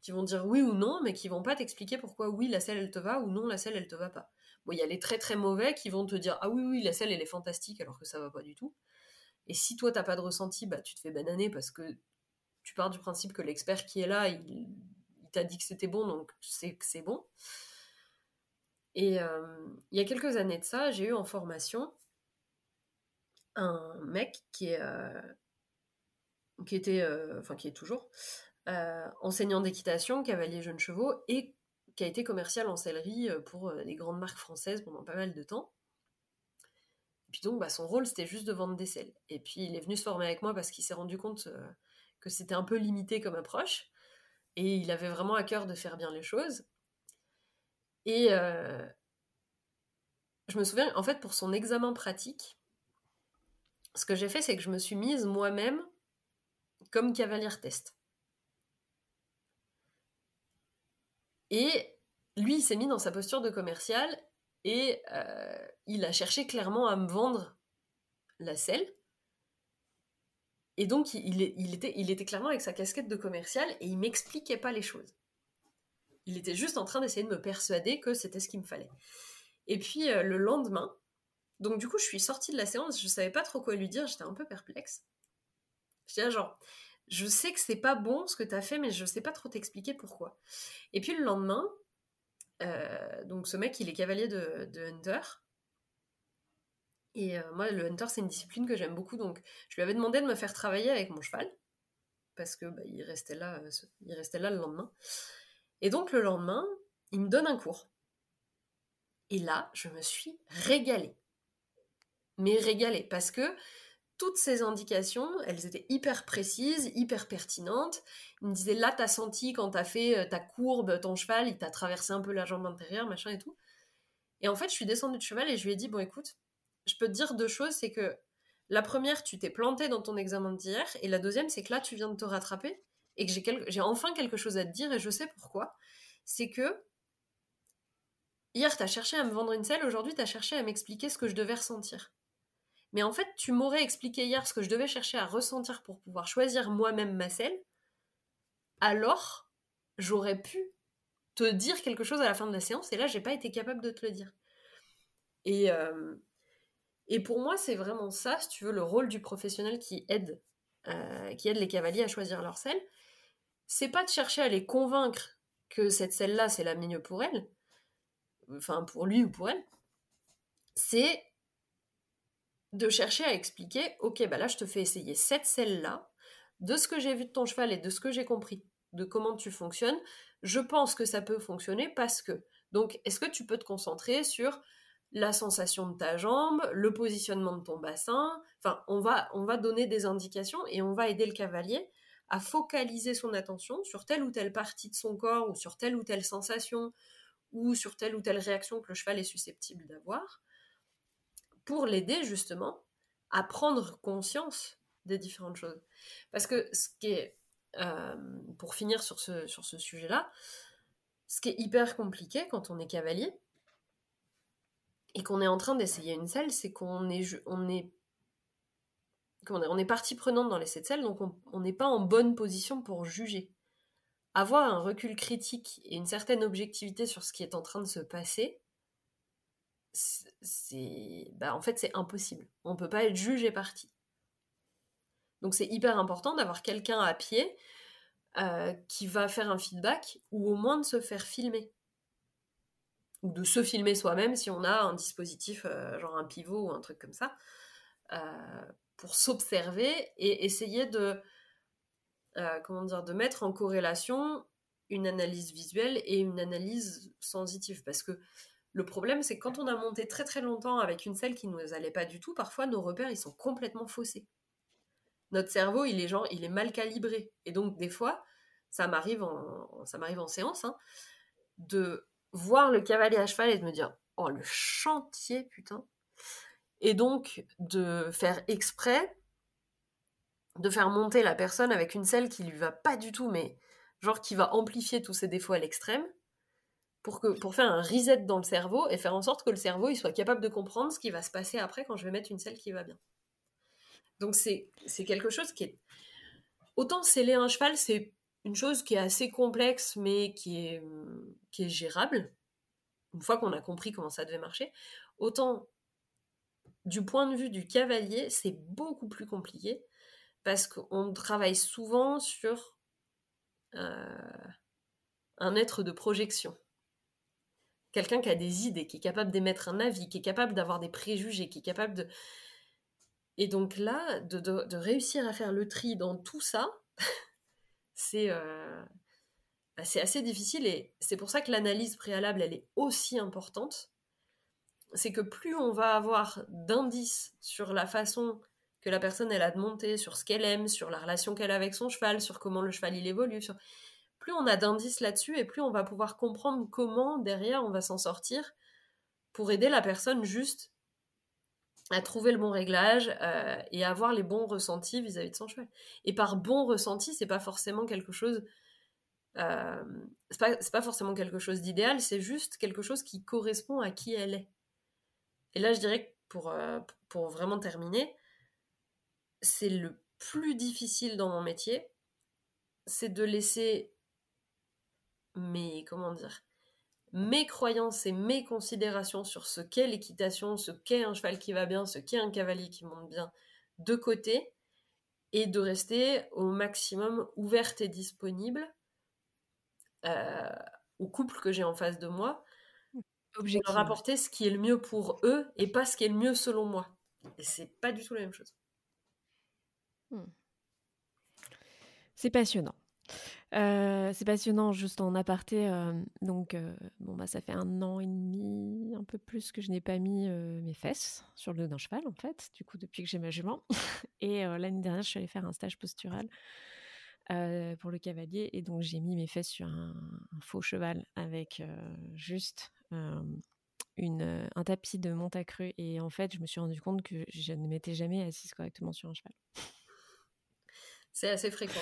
qui vont dire oui ou non, mais qui vont pas t'expliquer pourquoi oui la selle elle te va ou non la selle elle te va pas. Bon, il y a les très très mauvais qui vont te dire ah oui oui la selle elle est fantastique alors que ça va pas du tout. Et si toi t'as pas de ressenti, bah tu te fais bananer parce que tu pars du principe que l'expert qui est là, il, t'a dit que c'était bon donc c'est que c'est bon. Et euh, il y a quelques années de ça, j'ai eu en formation un mec qui est euh, qui était euh, enfin qui est toujours enseignant d'équitation, cavalier jeunes chevaux et qui a été commercial en sellerie pour les grandes marques françaises pendant pas mal de temps. Et puis donc, bah, son rôle, c'était juste de vendre des selles. Et puis, il est venu se former avec moi parce qu'il s'est rendu compte que c'était un peu limité comme approche. Et il avait vraiment à cœur de faire bien les choses. Et euh, je me souviens, en fait, pour son examen pratique, ce que j'ai fait, c'est que je me suis mise moi-même comme cavalière test. Et lui, il s'est mis dans sa posture de commercial et euh, il a cherché clairement à me vendre la selle. Et donc, il, était, clairement avec sa casquette de commercial et il m'expliquait pas les choses. Il était juste en train d'essayer de me persuader que c'était ce qu'il me fallait. Et puis euh, le lendemain, donc du coup, je suis sortie de la séance, je savais pas trop quoi lui dire, j'étais un peu perplexe. J'étais genre, je sais que c'est pas bon ce que tu as fait, mais je sais pas trop t'expliquer pourquoi. Et puis le lendemain, euh, donc ce mec, il est cavalier de, Hunter. Et euh, moi, le Hunter, c'est une discipline que j'aime beaucoup, donc je lui avais demandé de me faire travailler avec mon cheval, parce que bah, il, restait là, il restait là le lendemain. Et donc le lendemain, il me donne un cours. Et là, je me suis régalée. Mais régalée, parce que toutes ces indications, elles étaient hyper précises, hyper pertinentes. Il me disait là, t'as senti quand t'as fait euh, ta courbe, ton cheval, il t'a traversé un peu la jambe intérieure, machin et tout. Et en fait, je suis descendue de cheval et je lui ai dit bon, écoute, je peux te dire deux choses, c'est que la première, tu t'es planté dans ton examen d'hier, et la deuxième, c'est que là, tu viens de te rattraper et que j'ai, enfin quelque chose à te dire et je sais pourquoi, c'est que hier tu as cherché à me vendre une selle, aujourd'hui tu as cherché à m'expliquer ce que je devais ressentir. Mais en fait, tu m'aurais expliqué hier ce que je devais chercher à ressentir pour pouvoir choisir moi-même ma selle, alors j'aurais pu te dire quelque chose à la fin de la séance et là j'ai pas été capable de te le dire. Et, euh, et pour moi, c'est vraiment ça, si tu veux, le rôle du professionnel qui aide, euh, qui aide les cavaliers à choisir leur selle c'est pas de chercher à les convaincre que cette selle-là, c'est la mieux pour elle, enfin pour lui ou pour elle, c'est de chercher à expliquer, ok, bah là je te fais essayer cette selle-là, de ce que j'ai vu de ton cheval et de ce que j'ai compris de comment tu fonctionnes, je pense que ça peut fonctionner parce que. Donc, est-ce que tu peux te concentrer sur la sensation de ta jambe, le positionnement de ton bassin Enfin, on va, on va donner des indications et on va aider le cavalier à focaliser son attention sur telle ou telle partie de son corps ou sur telle ou telle sensation ou sur telle ou telle réaction que le cheval est susceptible d'avoir, pour l'aider justement à prendre conscience des différentes choses. Parce que ce qui est, euh, pour finir sur ce, sur ce sujet-là, ce qui est hyper compliqué quand on est cavalier et qu'on est en train d'essayer une selle, c'est qu'on est, on est partie prenante dans les sept donc on n'est pas en bonne position pour juger. Avoir un recul critique et une certaine objectivité sur ce qui est en train de se passer, c'est, bah, en fait, c'est impossible. On ne peut pas être jugé parti. Donc c'est hyper important d'avoir quelqu'un à pied euh, qui va faire un feedback ou au moins de se faire filmer. Ou de se filmer soi-même si on a un dispositif, euh, genre un pivot ou un truc comme ça. Euh, pour s'observer et essayer de, euh, comment dire, de mettre en corrélation une analyse visuelle et une analyse sensitive. Parce que Le problème, c'est que quand on a monté très très longtemps avec une selle qui ne nous allait pas du tout, parfois nos repères, ils sont complètement faussés. Notre cerveau, il est, genre, il est mal calibré. Et donc, des fois, ça m'arrive en, ça m'arrive en séance, hein, de voir le cavalier à cheval et de me dire, oh, le chantier, putain. Et donc, de faire exprès de faire monter la personne avec une selle qui lui va pas du tout, mais genre qui va amplifier tous ses défauts à l'extrême, pour, que, pour faire un reset dans le cerveau et faire en sorte que le cerveau il soit capable de comprendre ce qui va se passer après quand je vais mettre une selle qui va bien. Donc c'est quelque chose qui est... Autant sceller un cheval, c'est une chose qui est assez complexe, mais qui est, qui est gérable, une fois qu'on a compris comment ça devait marcher. Autant du point de vue du cavalier, c'est beaucoup plus compliqué, parce qu'on travaille souvent sur euh, un être de projection. Quelqu'un qui a des idées, qui est capable d'émettre un avis, qui est capable d'avoir des préjugés, qui est capable de... Et donc là, de, réussir à faire le tri dans tout ça, euh, bah, c'est assez difficile et c'est pour ça que l'analyse préalable, elle est aussi importante. C'est que plus on va avoir d'indices sur la façon que la personne elle a de monter, sur ce qu'elle aime, sur la relation qu'elle a avec son cheval, sur comment le cheval il évolue, plus on a d'indices là-dessus et plus on va pouvoir comprendre comment derrière on va s'en sortir pour aider la personne juste à trouver le bon réglage euh, et à avoir les bons ressentis vis-à-vis de son cheval. Et par bon ressenti, c'est pas forcément quelque chose, euh, c'est pas, pas, forcément quelque chose d'idéal, c'est juste quelque chose qui correspond à qui elle est. Et là, je dirais que pour, euh, pour vraiment terminer, c'est le plus difficile dans mon métier, c'est de laisser mes, comment dire, mes croyances et mes considérations sur ce qu'est l'équitation, ce qu'est un cheval qui va bien, ce qu'est un cavalier qui monte bien, de côté, et de rester au maximum ouverte et disponible euh, au couple que j'ai en face de moi, pour leur apporter ce qui est le mieux pour eux et pas ce qui est le mieux selon moi. Et c'est pas du tout la même chose. Hmm. C'est passionnant. Euh, c'est passionnant, juste en aparté. Euh, donc, euh, bon, bah, ça fait un an et demi, un peu plus, que je n'ai pas mis mes fesses sur le dos d'un cheval, en fait, du coup, depuis que j'ai ma jument. et l'année dernière, je suis allée faire un stage postural pour le cavalier. Et donc, j'ai mis mes fesses sur un, faux cheval avec juste un tapis de montacru. Et en fait, je me suis rendu compte que je ne m'étais jamais assise correctement sur un cheval. C'est assez fréquent.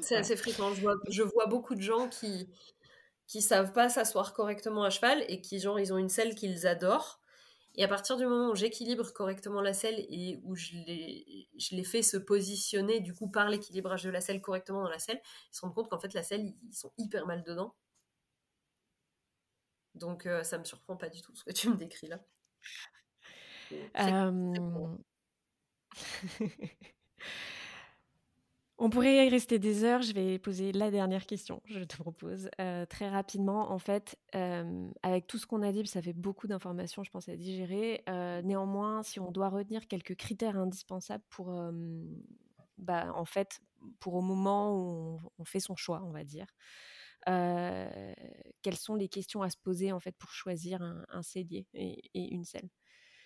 C'est assez fréquent. Je vois, je vois, beaucoup de gens qui qui savent pas s'asseoir correctement à cheval et qui genre ils ont une selle qu'ils adorent. Et à partir du moment où j'équilibre correctement la selle et où je les, je les fais se positionner du coup par l'équilibrage de la selle correctement dans la selle, ils se rendent compte qu'en fait la selle, ils sont hyper mal dedans. Donc euh, ça me surprend pas du tout ce que tu me décris là. Euh... On pourrait y rester des heures. Je vais poser la dernière question, je te propose. Euh, très rapidement, en fait, euh, avec tout ce qu'on a dit, ça fait beaucoup d'informations, je pense, à digérer. Euh, néanmoins, si on doit retenir quelques critères indispensables pour, bah, en fait, pour au moment où on, fait son choix, on va dire, quelles sont les questions à se poser, en fait, pour choisir un, cellier et, une selle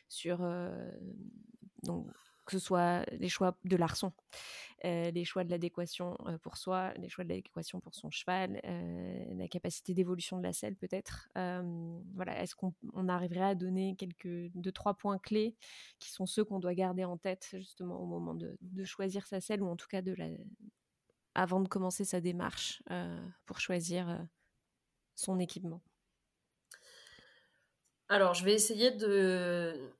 sur que ce soit les choix de l'arçon, euh, les choix de l'adéquation euh, pour soi, les choix de l'adéquation pour son cheval, euh, la capacité d'évolution de la selle peut-être. voilà, est-ce qu'on arriverait à donner quelques deux trois points clés qui sont ceux qu'on doit garder en tête justement au moment de, choisir sa selle ou en tout cas de la avant de commencer sa démarche pour choisir son équipement? Alors, je vais essayer de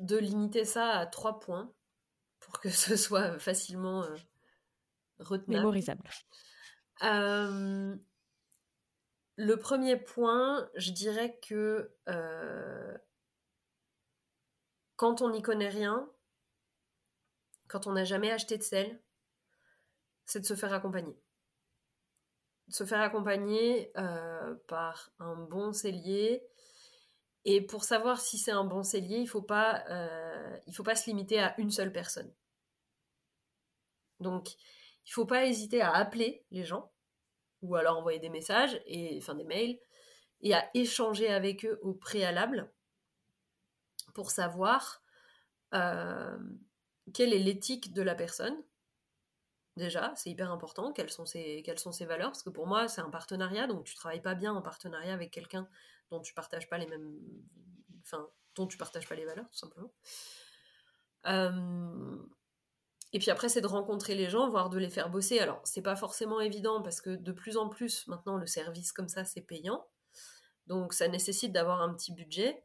de limiter ça à trois points pour que ce soit facilement euh, Mémorisable. Euh, le premier point, je dirais que euh, quand on n'y connaît rien, quand on n'a jamais acheté de sel, c'est de se faire accompagner. De se faire accompagner par un bon cellier et pour savoir si c'est un bon cellier, il ne faut, pas, euh, faut pas se limiter à une seule personne. Donc, il ne faut pas hésiter à appeler les gens, ou alors envoyer des messages, et, enfin des mails, et à échanger avec eux au préalable pour savoir euh, quelle est l'éthique de la personne. Déjà, c'est hyper important, quelles sont, ses, valeurs, parce que pour moi, c'est un partenariat, donc tu travailles pas bien en partenariat avec quelqu'un dont tu partages pas les mêmes... Enfin, dont tu partages pas les valeurs, tout simplement. Euh, et puis après, c'est de rencontrer les gens, voire de les faire bosser. Alors, c'est pas forcément évident parce que de plus en plus, maintenant, le service comme ça, c'est payant. Donc, ça nécessite d'avoir un petit budget.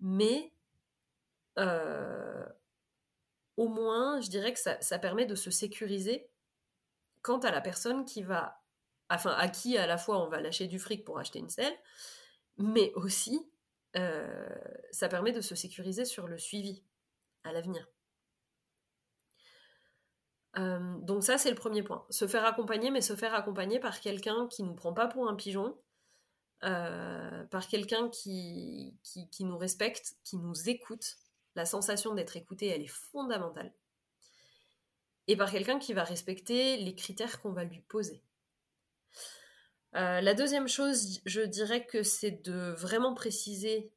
Mais euh, au moins, je dirais que ça, permet de se sécuriser quant à la personne qui va, enfin, à qui à la fois on va lâcher du fric pour acheter une selle, mais aussi euh, ça permet de se sécuriser sur le suivi à l'avenir. Euh, donc ça, c'est le premier point. Se faire accompagner, mais se faire accompagner par quelqu'un qui ne nous prend pas pour un pigeon, euh, par quelqu'un qui, qui, nous respecte, qui nous écoute. La sensation d'être écouté, elle est fondamentale. Et par quelqu'un qui va respecter les critères qu'on va lui poser. Euh, la deuxième chose, je dirais que c'est de vraiment préciser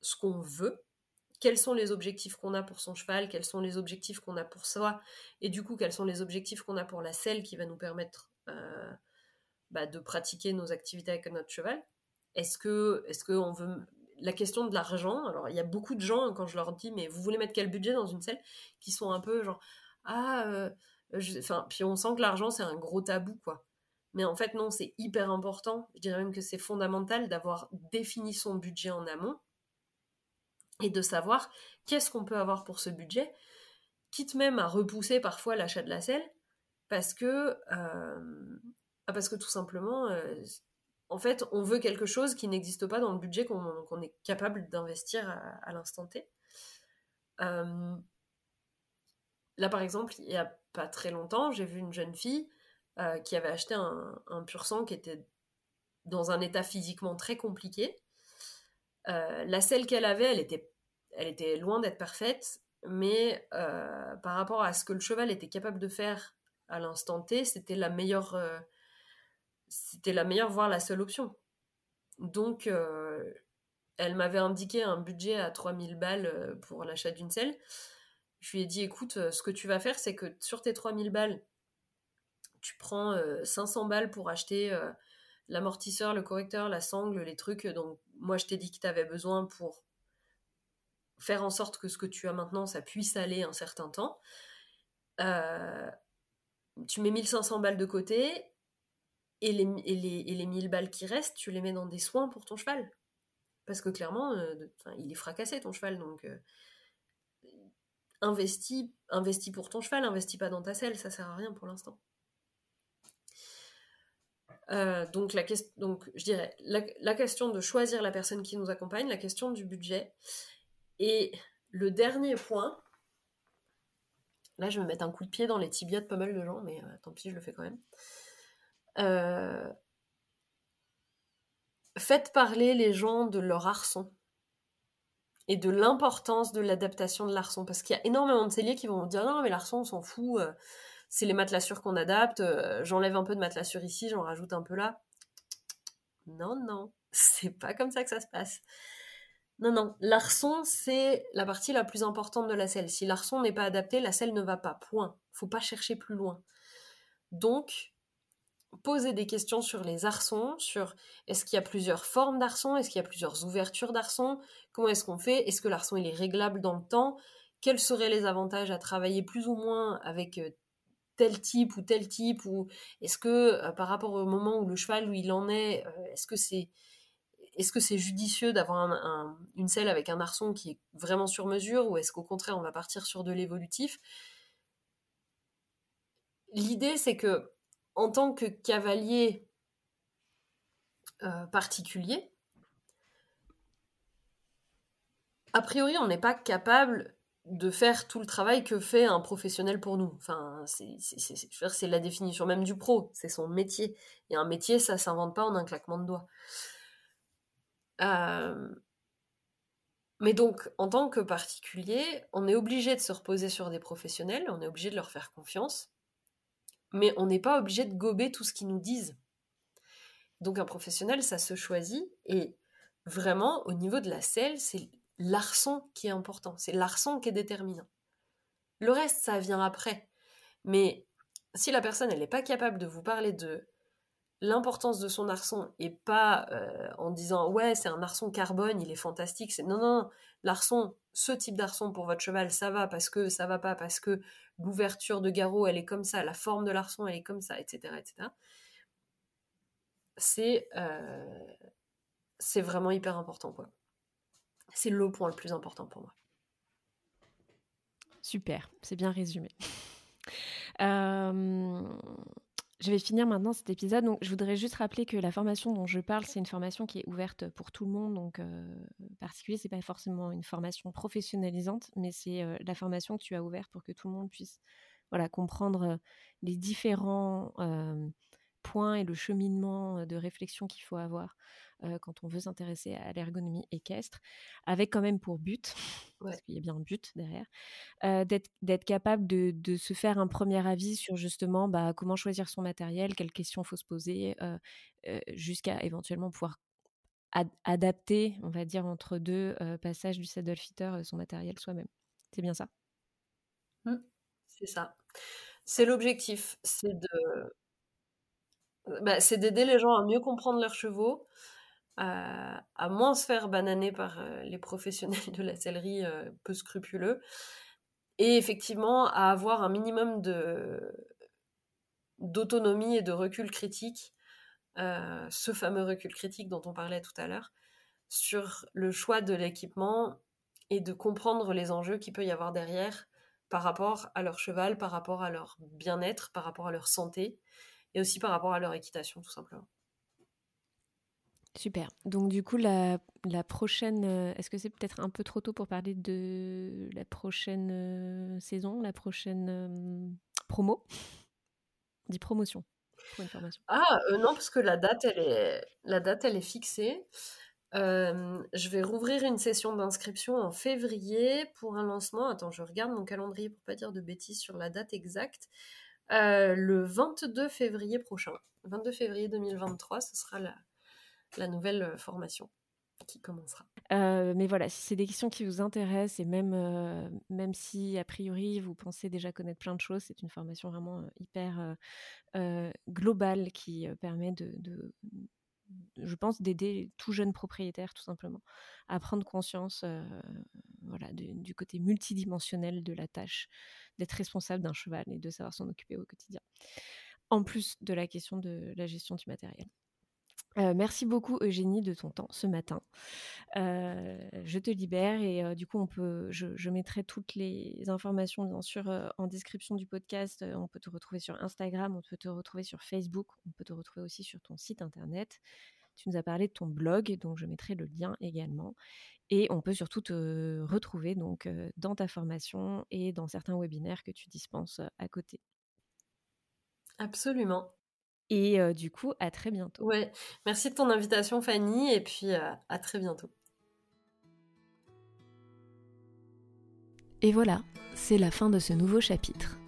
ce qu'on veut, quels sont les objectifs qu'on a pour son cheval, quels sont les objectifs qu'on a pour soi, et du coup quels sont les objectifs qu'on a pour la selle qui va nous permettre euh, bah, de pratiquer nos activités avec notre cheval. Est-ce que, est-ce que on veut la question de l'argent Alors il y a beaucoup de gens quand je leur dis mais vous voulez mettre quel budget dans une selle qui sont un peu genre ah euh, enfin puis on sent que l'argent c'est un gros tabou quoi. Mais en fait non c'est hyper important. Je dirais même que c'est fondamental d'avoir défini son budget en amont et de savoir qu'est-ce qu'on peut avoir pour ce budget, quitte même à repousser parfois l'achat de la selle, parce que, euh, parce que tout simplement, euh, en fait, on veut quelque chose qui n'existe pas dans le budget qu'on est capable d'investir à, l'instant T. Euh, là, par exemple, il n'y a pas très longtemps, j'ai vu une jeune fille qui avait acheté un, pur sang qui était dans un état physiquement très compliqué euh, la selle qu'elle avait, elle était, elle était loin d'être parfaite, mais euh, par rapport à ce que le cheval était capable de faire à l'instant T, c'était la meilleure, euh, c'était la meilleure, voire la seule option. Donc, elle m'avait indiqué un budget à 3000 balles pour l'achat d'une selle. Je lui ai dit, écoute, ce que tu vas faire, c'est que sur tes 3000 balles, tu prends 500 balles pour acheter l'amortisseur, le correcteur, la sangle, les trucs dont moi je t'ai dit que tu avais besoin pour faire en sorte que ce que tu as maintenant, ça puisse aller un certain temps. Tu mets 1500 balles de côté et les, et, les, 1000 balles qui restent, tu les mets dans des soins pour ton cheval. Parce que clairement, il est fracassé ton cheval, donc investis, investis pour ton cheval, investis pas dans ta selle, ça sert à rien pour l'instant. Euh, donc, la donc, je dirais la, question de choisir la personne qui nous accompagne, la question du budget. Et le dernier point, là je vais me mettre un coup de pied dans les tibias de pas mal de gens, mais euh, tant pis, je le fais quand même. Euh, faites parler les gens de leur arçon et de l'importance de l'adaptation de l'arçon, parce qu'il y a énormément de celliers qui vont dire non, mais l'arçon, on s'en fout c'est les matelassures qu'on adapte. Euh, j'enlève un peu de matelassure ici, j'en rajoute un peu là. Non, non, c'est pas comme ça que ça se passe. Non, non, l'arçon, c'est la partie la plus importante de la selle. Si l'arçon n'est pas adapté, la selle ne va pas. Point. Faut pas chercher plus loin. Donc, poser des questions sur les arçons, sur est-ce qu'il y a plusieurs formes d'arçon, est-ce qu'il y a plusieurs ouvertures d'arçon, comment est-ce qu'on fait, est-ce que l'arçon il est réglable dans le temps, quels seraient les avantages à travailler plus ou moins avec euh, tel type ou tel type ou est-ce que euh, par rapport au moment où le cheval où il en est euh, est-ce que c'est est-ce que c'est judicieux d'avoir une selle avec un arçon qui est vraiment sur mesure ou est-ce qu'au contraire on va partir sur de l'évolutif? L'idée c'est que en tant que cavalier euh, particulier, a priori on n'est pas capable de faire tout le travail que fait un professionnel pour nous. Enfin, c'est la définition même du pro, c'est son métier. Et un métier, ça s'invente pas en un claquement de doigts. Euh, mais donc, en tant que particulier, on est obligé de se reposer sur des professionnels, on est obligé de leur faire confiance, mais on n'est pas obligé de gober tout ce qu'ils nous disent. Donc un professionnel, ça se choisit et vraiment, au niveau de la selle, c'est l'arçon qui est important, c'est l'arçon qui est déterminant. Le reste, ça vient après. Mais si la personne, elle n'est pas capable de vous parler de l'importance de son arçon et pas euh, en disant ouais c'est un arçon carbone il est fantastique c'est non non l'arçon ce type d'arçon pour votre cheval ça va parce que ça va pas parce que l'ouverture de garrot elle est comme ça la forme de l'arçon elle est comme ça etc etc c'est euh, c'est vraiment hyper important quoi c'est le point le plus important pour moi super c'est bien résumé euh, je vais finir maintenant cet épisode. Donc, je voudrais juste rappeler que la formation dont je parle, c'est une formation qui est ouverte pour tout le monde. Donc, euh, particulier, c'est pas forcément une formation professionnalisante, mais c'est euh, la formation que tu as ouverte pour que tout le monde puisse, voilà, comprendre euh, les différents points et le cheminement de réflexion qu'il faut avoir quand on veut s'intéresser à l'ergonomie équestre, avec quand même pour but, parce qu'il y a bien un but derrière, d'être capable de, se faire un premier avis sur justement bah, comment choisir son matériel, quelles questions faut se poser, jusqu'à éventuellement pouvoir adapter, on va dire, entre deux passages du saddle fitter son matériel soi-même. C'est bien ça? Mmh, C'est ça. C'est l'objectif, c'est de bah, c'est d'aider les gens à mieux comprendre leurs chevaux, à, moins se faire bananer par euh, les professionnels de la sellerie euh, peu scrupuleux, et effectivement à avoir un minimum de d'autonomie et de recul critique, euh, ce fameux recul critique dont on parlait tout à l'heure, sur le choix de l'équipement et de comprendre les enjeux qu'il peut y avoir derrière par rapport à leur cheval, par rapport à leur bien-être, par rapport à leur santé, et aussi par rapport à leur équitation, tout simplement. Super. Donc du coup, la, prochaine, euh, est-ce que c'est peut-être un peu trop tôt pour parler de la prochaine euh, saison, la prochaine euh, promo? Dit promotion pour une formation. Ah non, parce que la date, elle est, la date, elle est fixée. je vais rouvrir une session d'inscription en février pour un lancement. Attends, je regarde mon calendrier pour pas dire de bêtises sur la date exacte. Le 22 février prochain. 22 février 2023, ce sera la, nouvelle euh, formation qui commencera. Euh, mais voilà, si c'est des questions qui vous intéressent et même, euh, même si a priori vous pensez déjà connaître plein de choses, c'est une formation vraiment hyper globale qui permet de, je pense, d'aider tout jeune propriétaire tout simplement à prendre conscience voilà, du côté multidimensionnel de la tâche d'être responsable d'un cheval et de savoir s'en occuper au quotidien. En plus de la question de la gestion du matériel. Euh, merci beaucoup Eugénie de ton temps ce matin. Euh, je te libère et euh, du coup on peut, je, mettrai toutes les informations en description du podcast. on peut te retrouver sur Instagram, on peut te retrouver sur Facebook, on peut te retrouver aussi sur ton site internet. Tu nous as parlé de ton blog, donc je mettrai le lien également. Et on peut surtout te retrouver donc dans ta formation et dans certains webinaires que tu dispenses à côté. Absolument. Et du coup, à très bientôt. Ouais, merci de ton invitation Fanny et puis à très bientôt. Et voilà, c'est la fin de ce nouveau chapitre.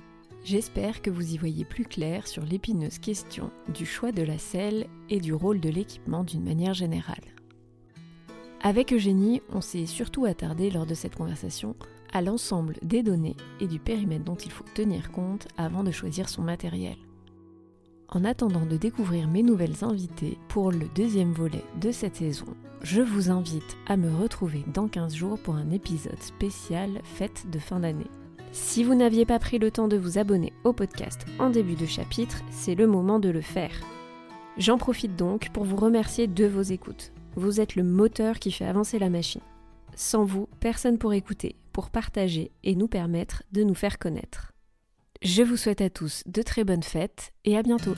J'espère que vous y voyez plus clair sur l'épineuse question du choix de la selle et du rôle de l'équipement d'une manière générale. Avec Eugénie, on s'est surtout attardé lors de cette conversation à l'ensemble des données et du périmètre dont il faut tenir compte avant de choisir son matériel. En attendant de découvrir mes nouvelles invités pour le deuxième volet de cette saison, je vous invite à me retrouver dans 15 jours pour un épisode spécial fête de fin d'année. Si vous n'aviez pas pris le temps de vous abonner au podcast en début de chapitre, c'est le moment de le faire. J'en profite donc pour vous remercier de vos écoutes. Vous êtes le moteur qui fait avancer la machine. Sans vous, personne pour écouter, pour partager et nous permettre de nous faire connaître. Je vous souhaite à tous de très bonnes fêtes et à bientôt.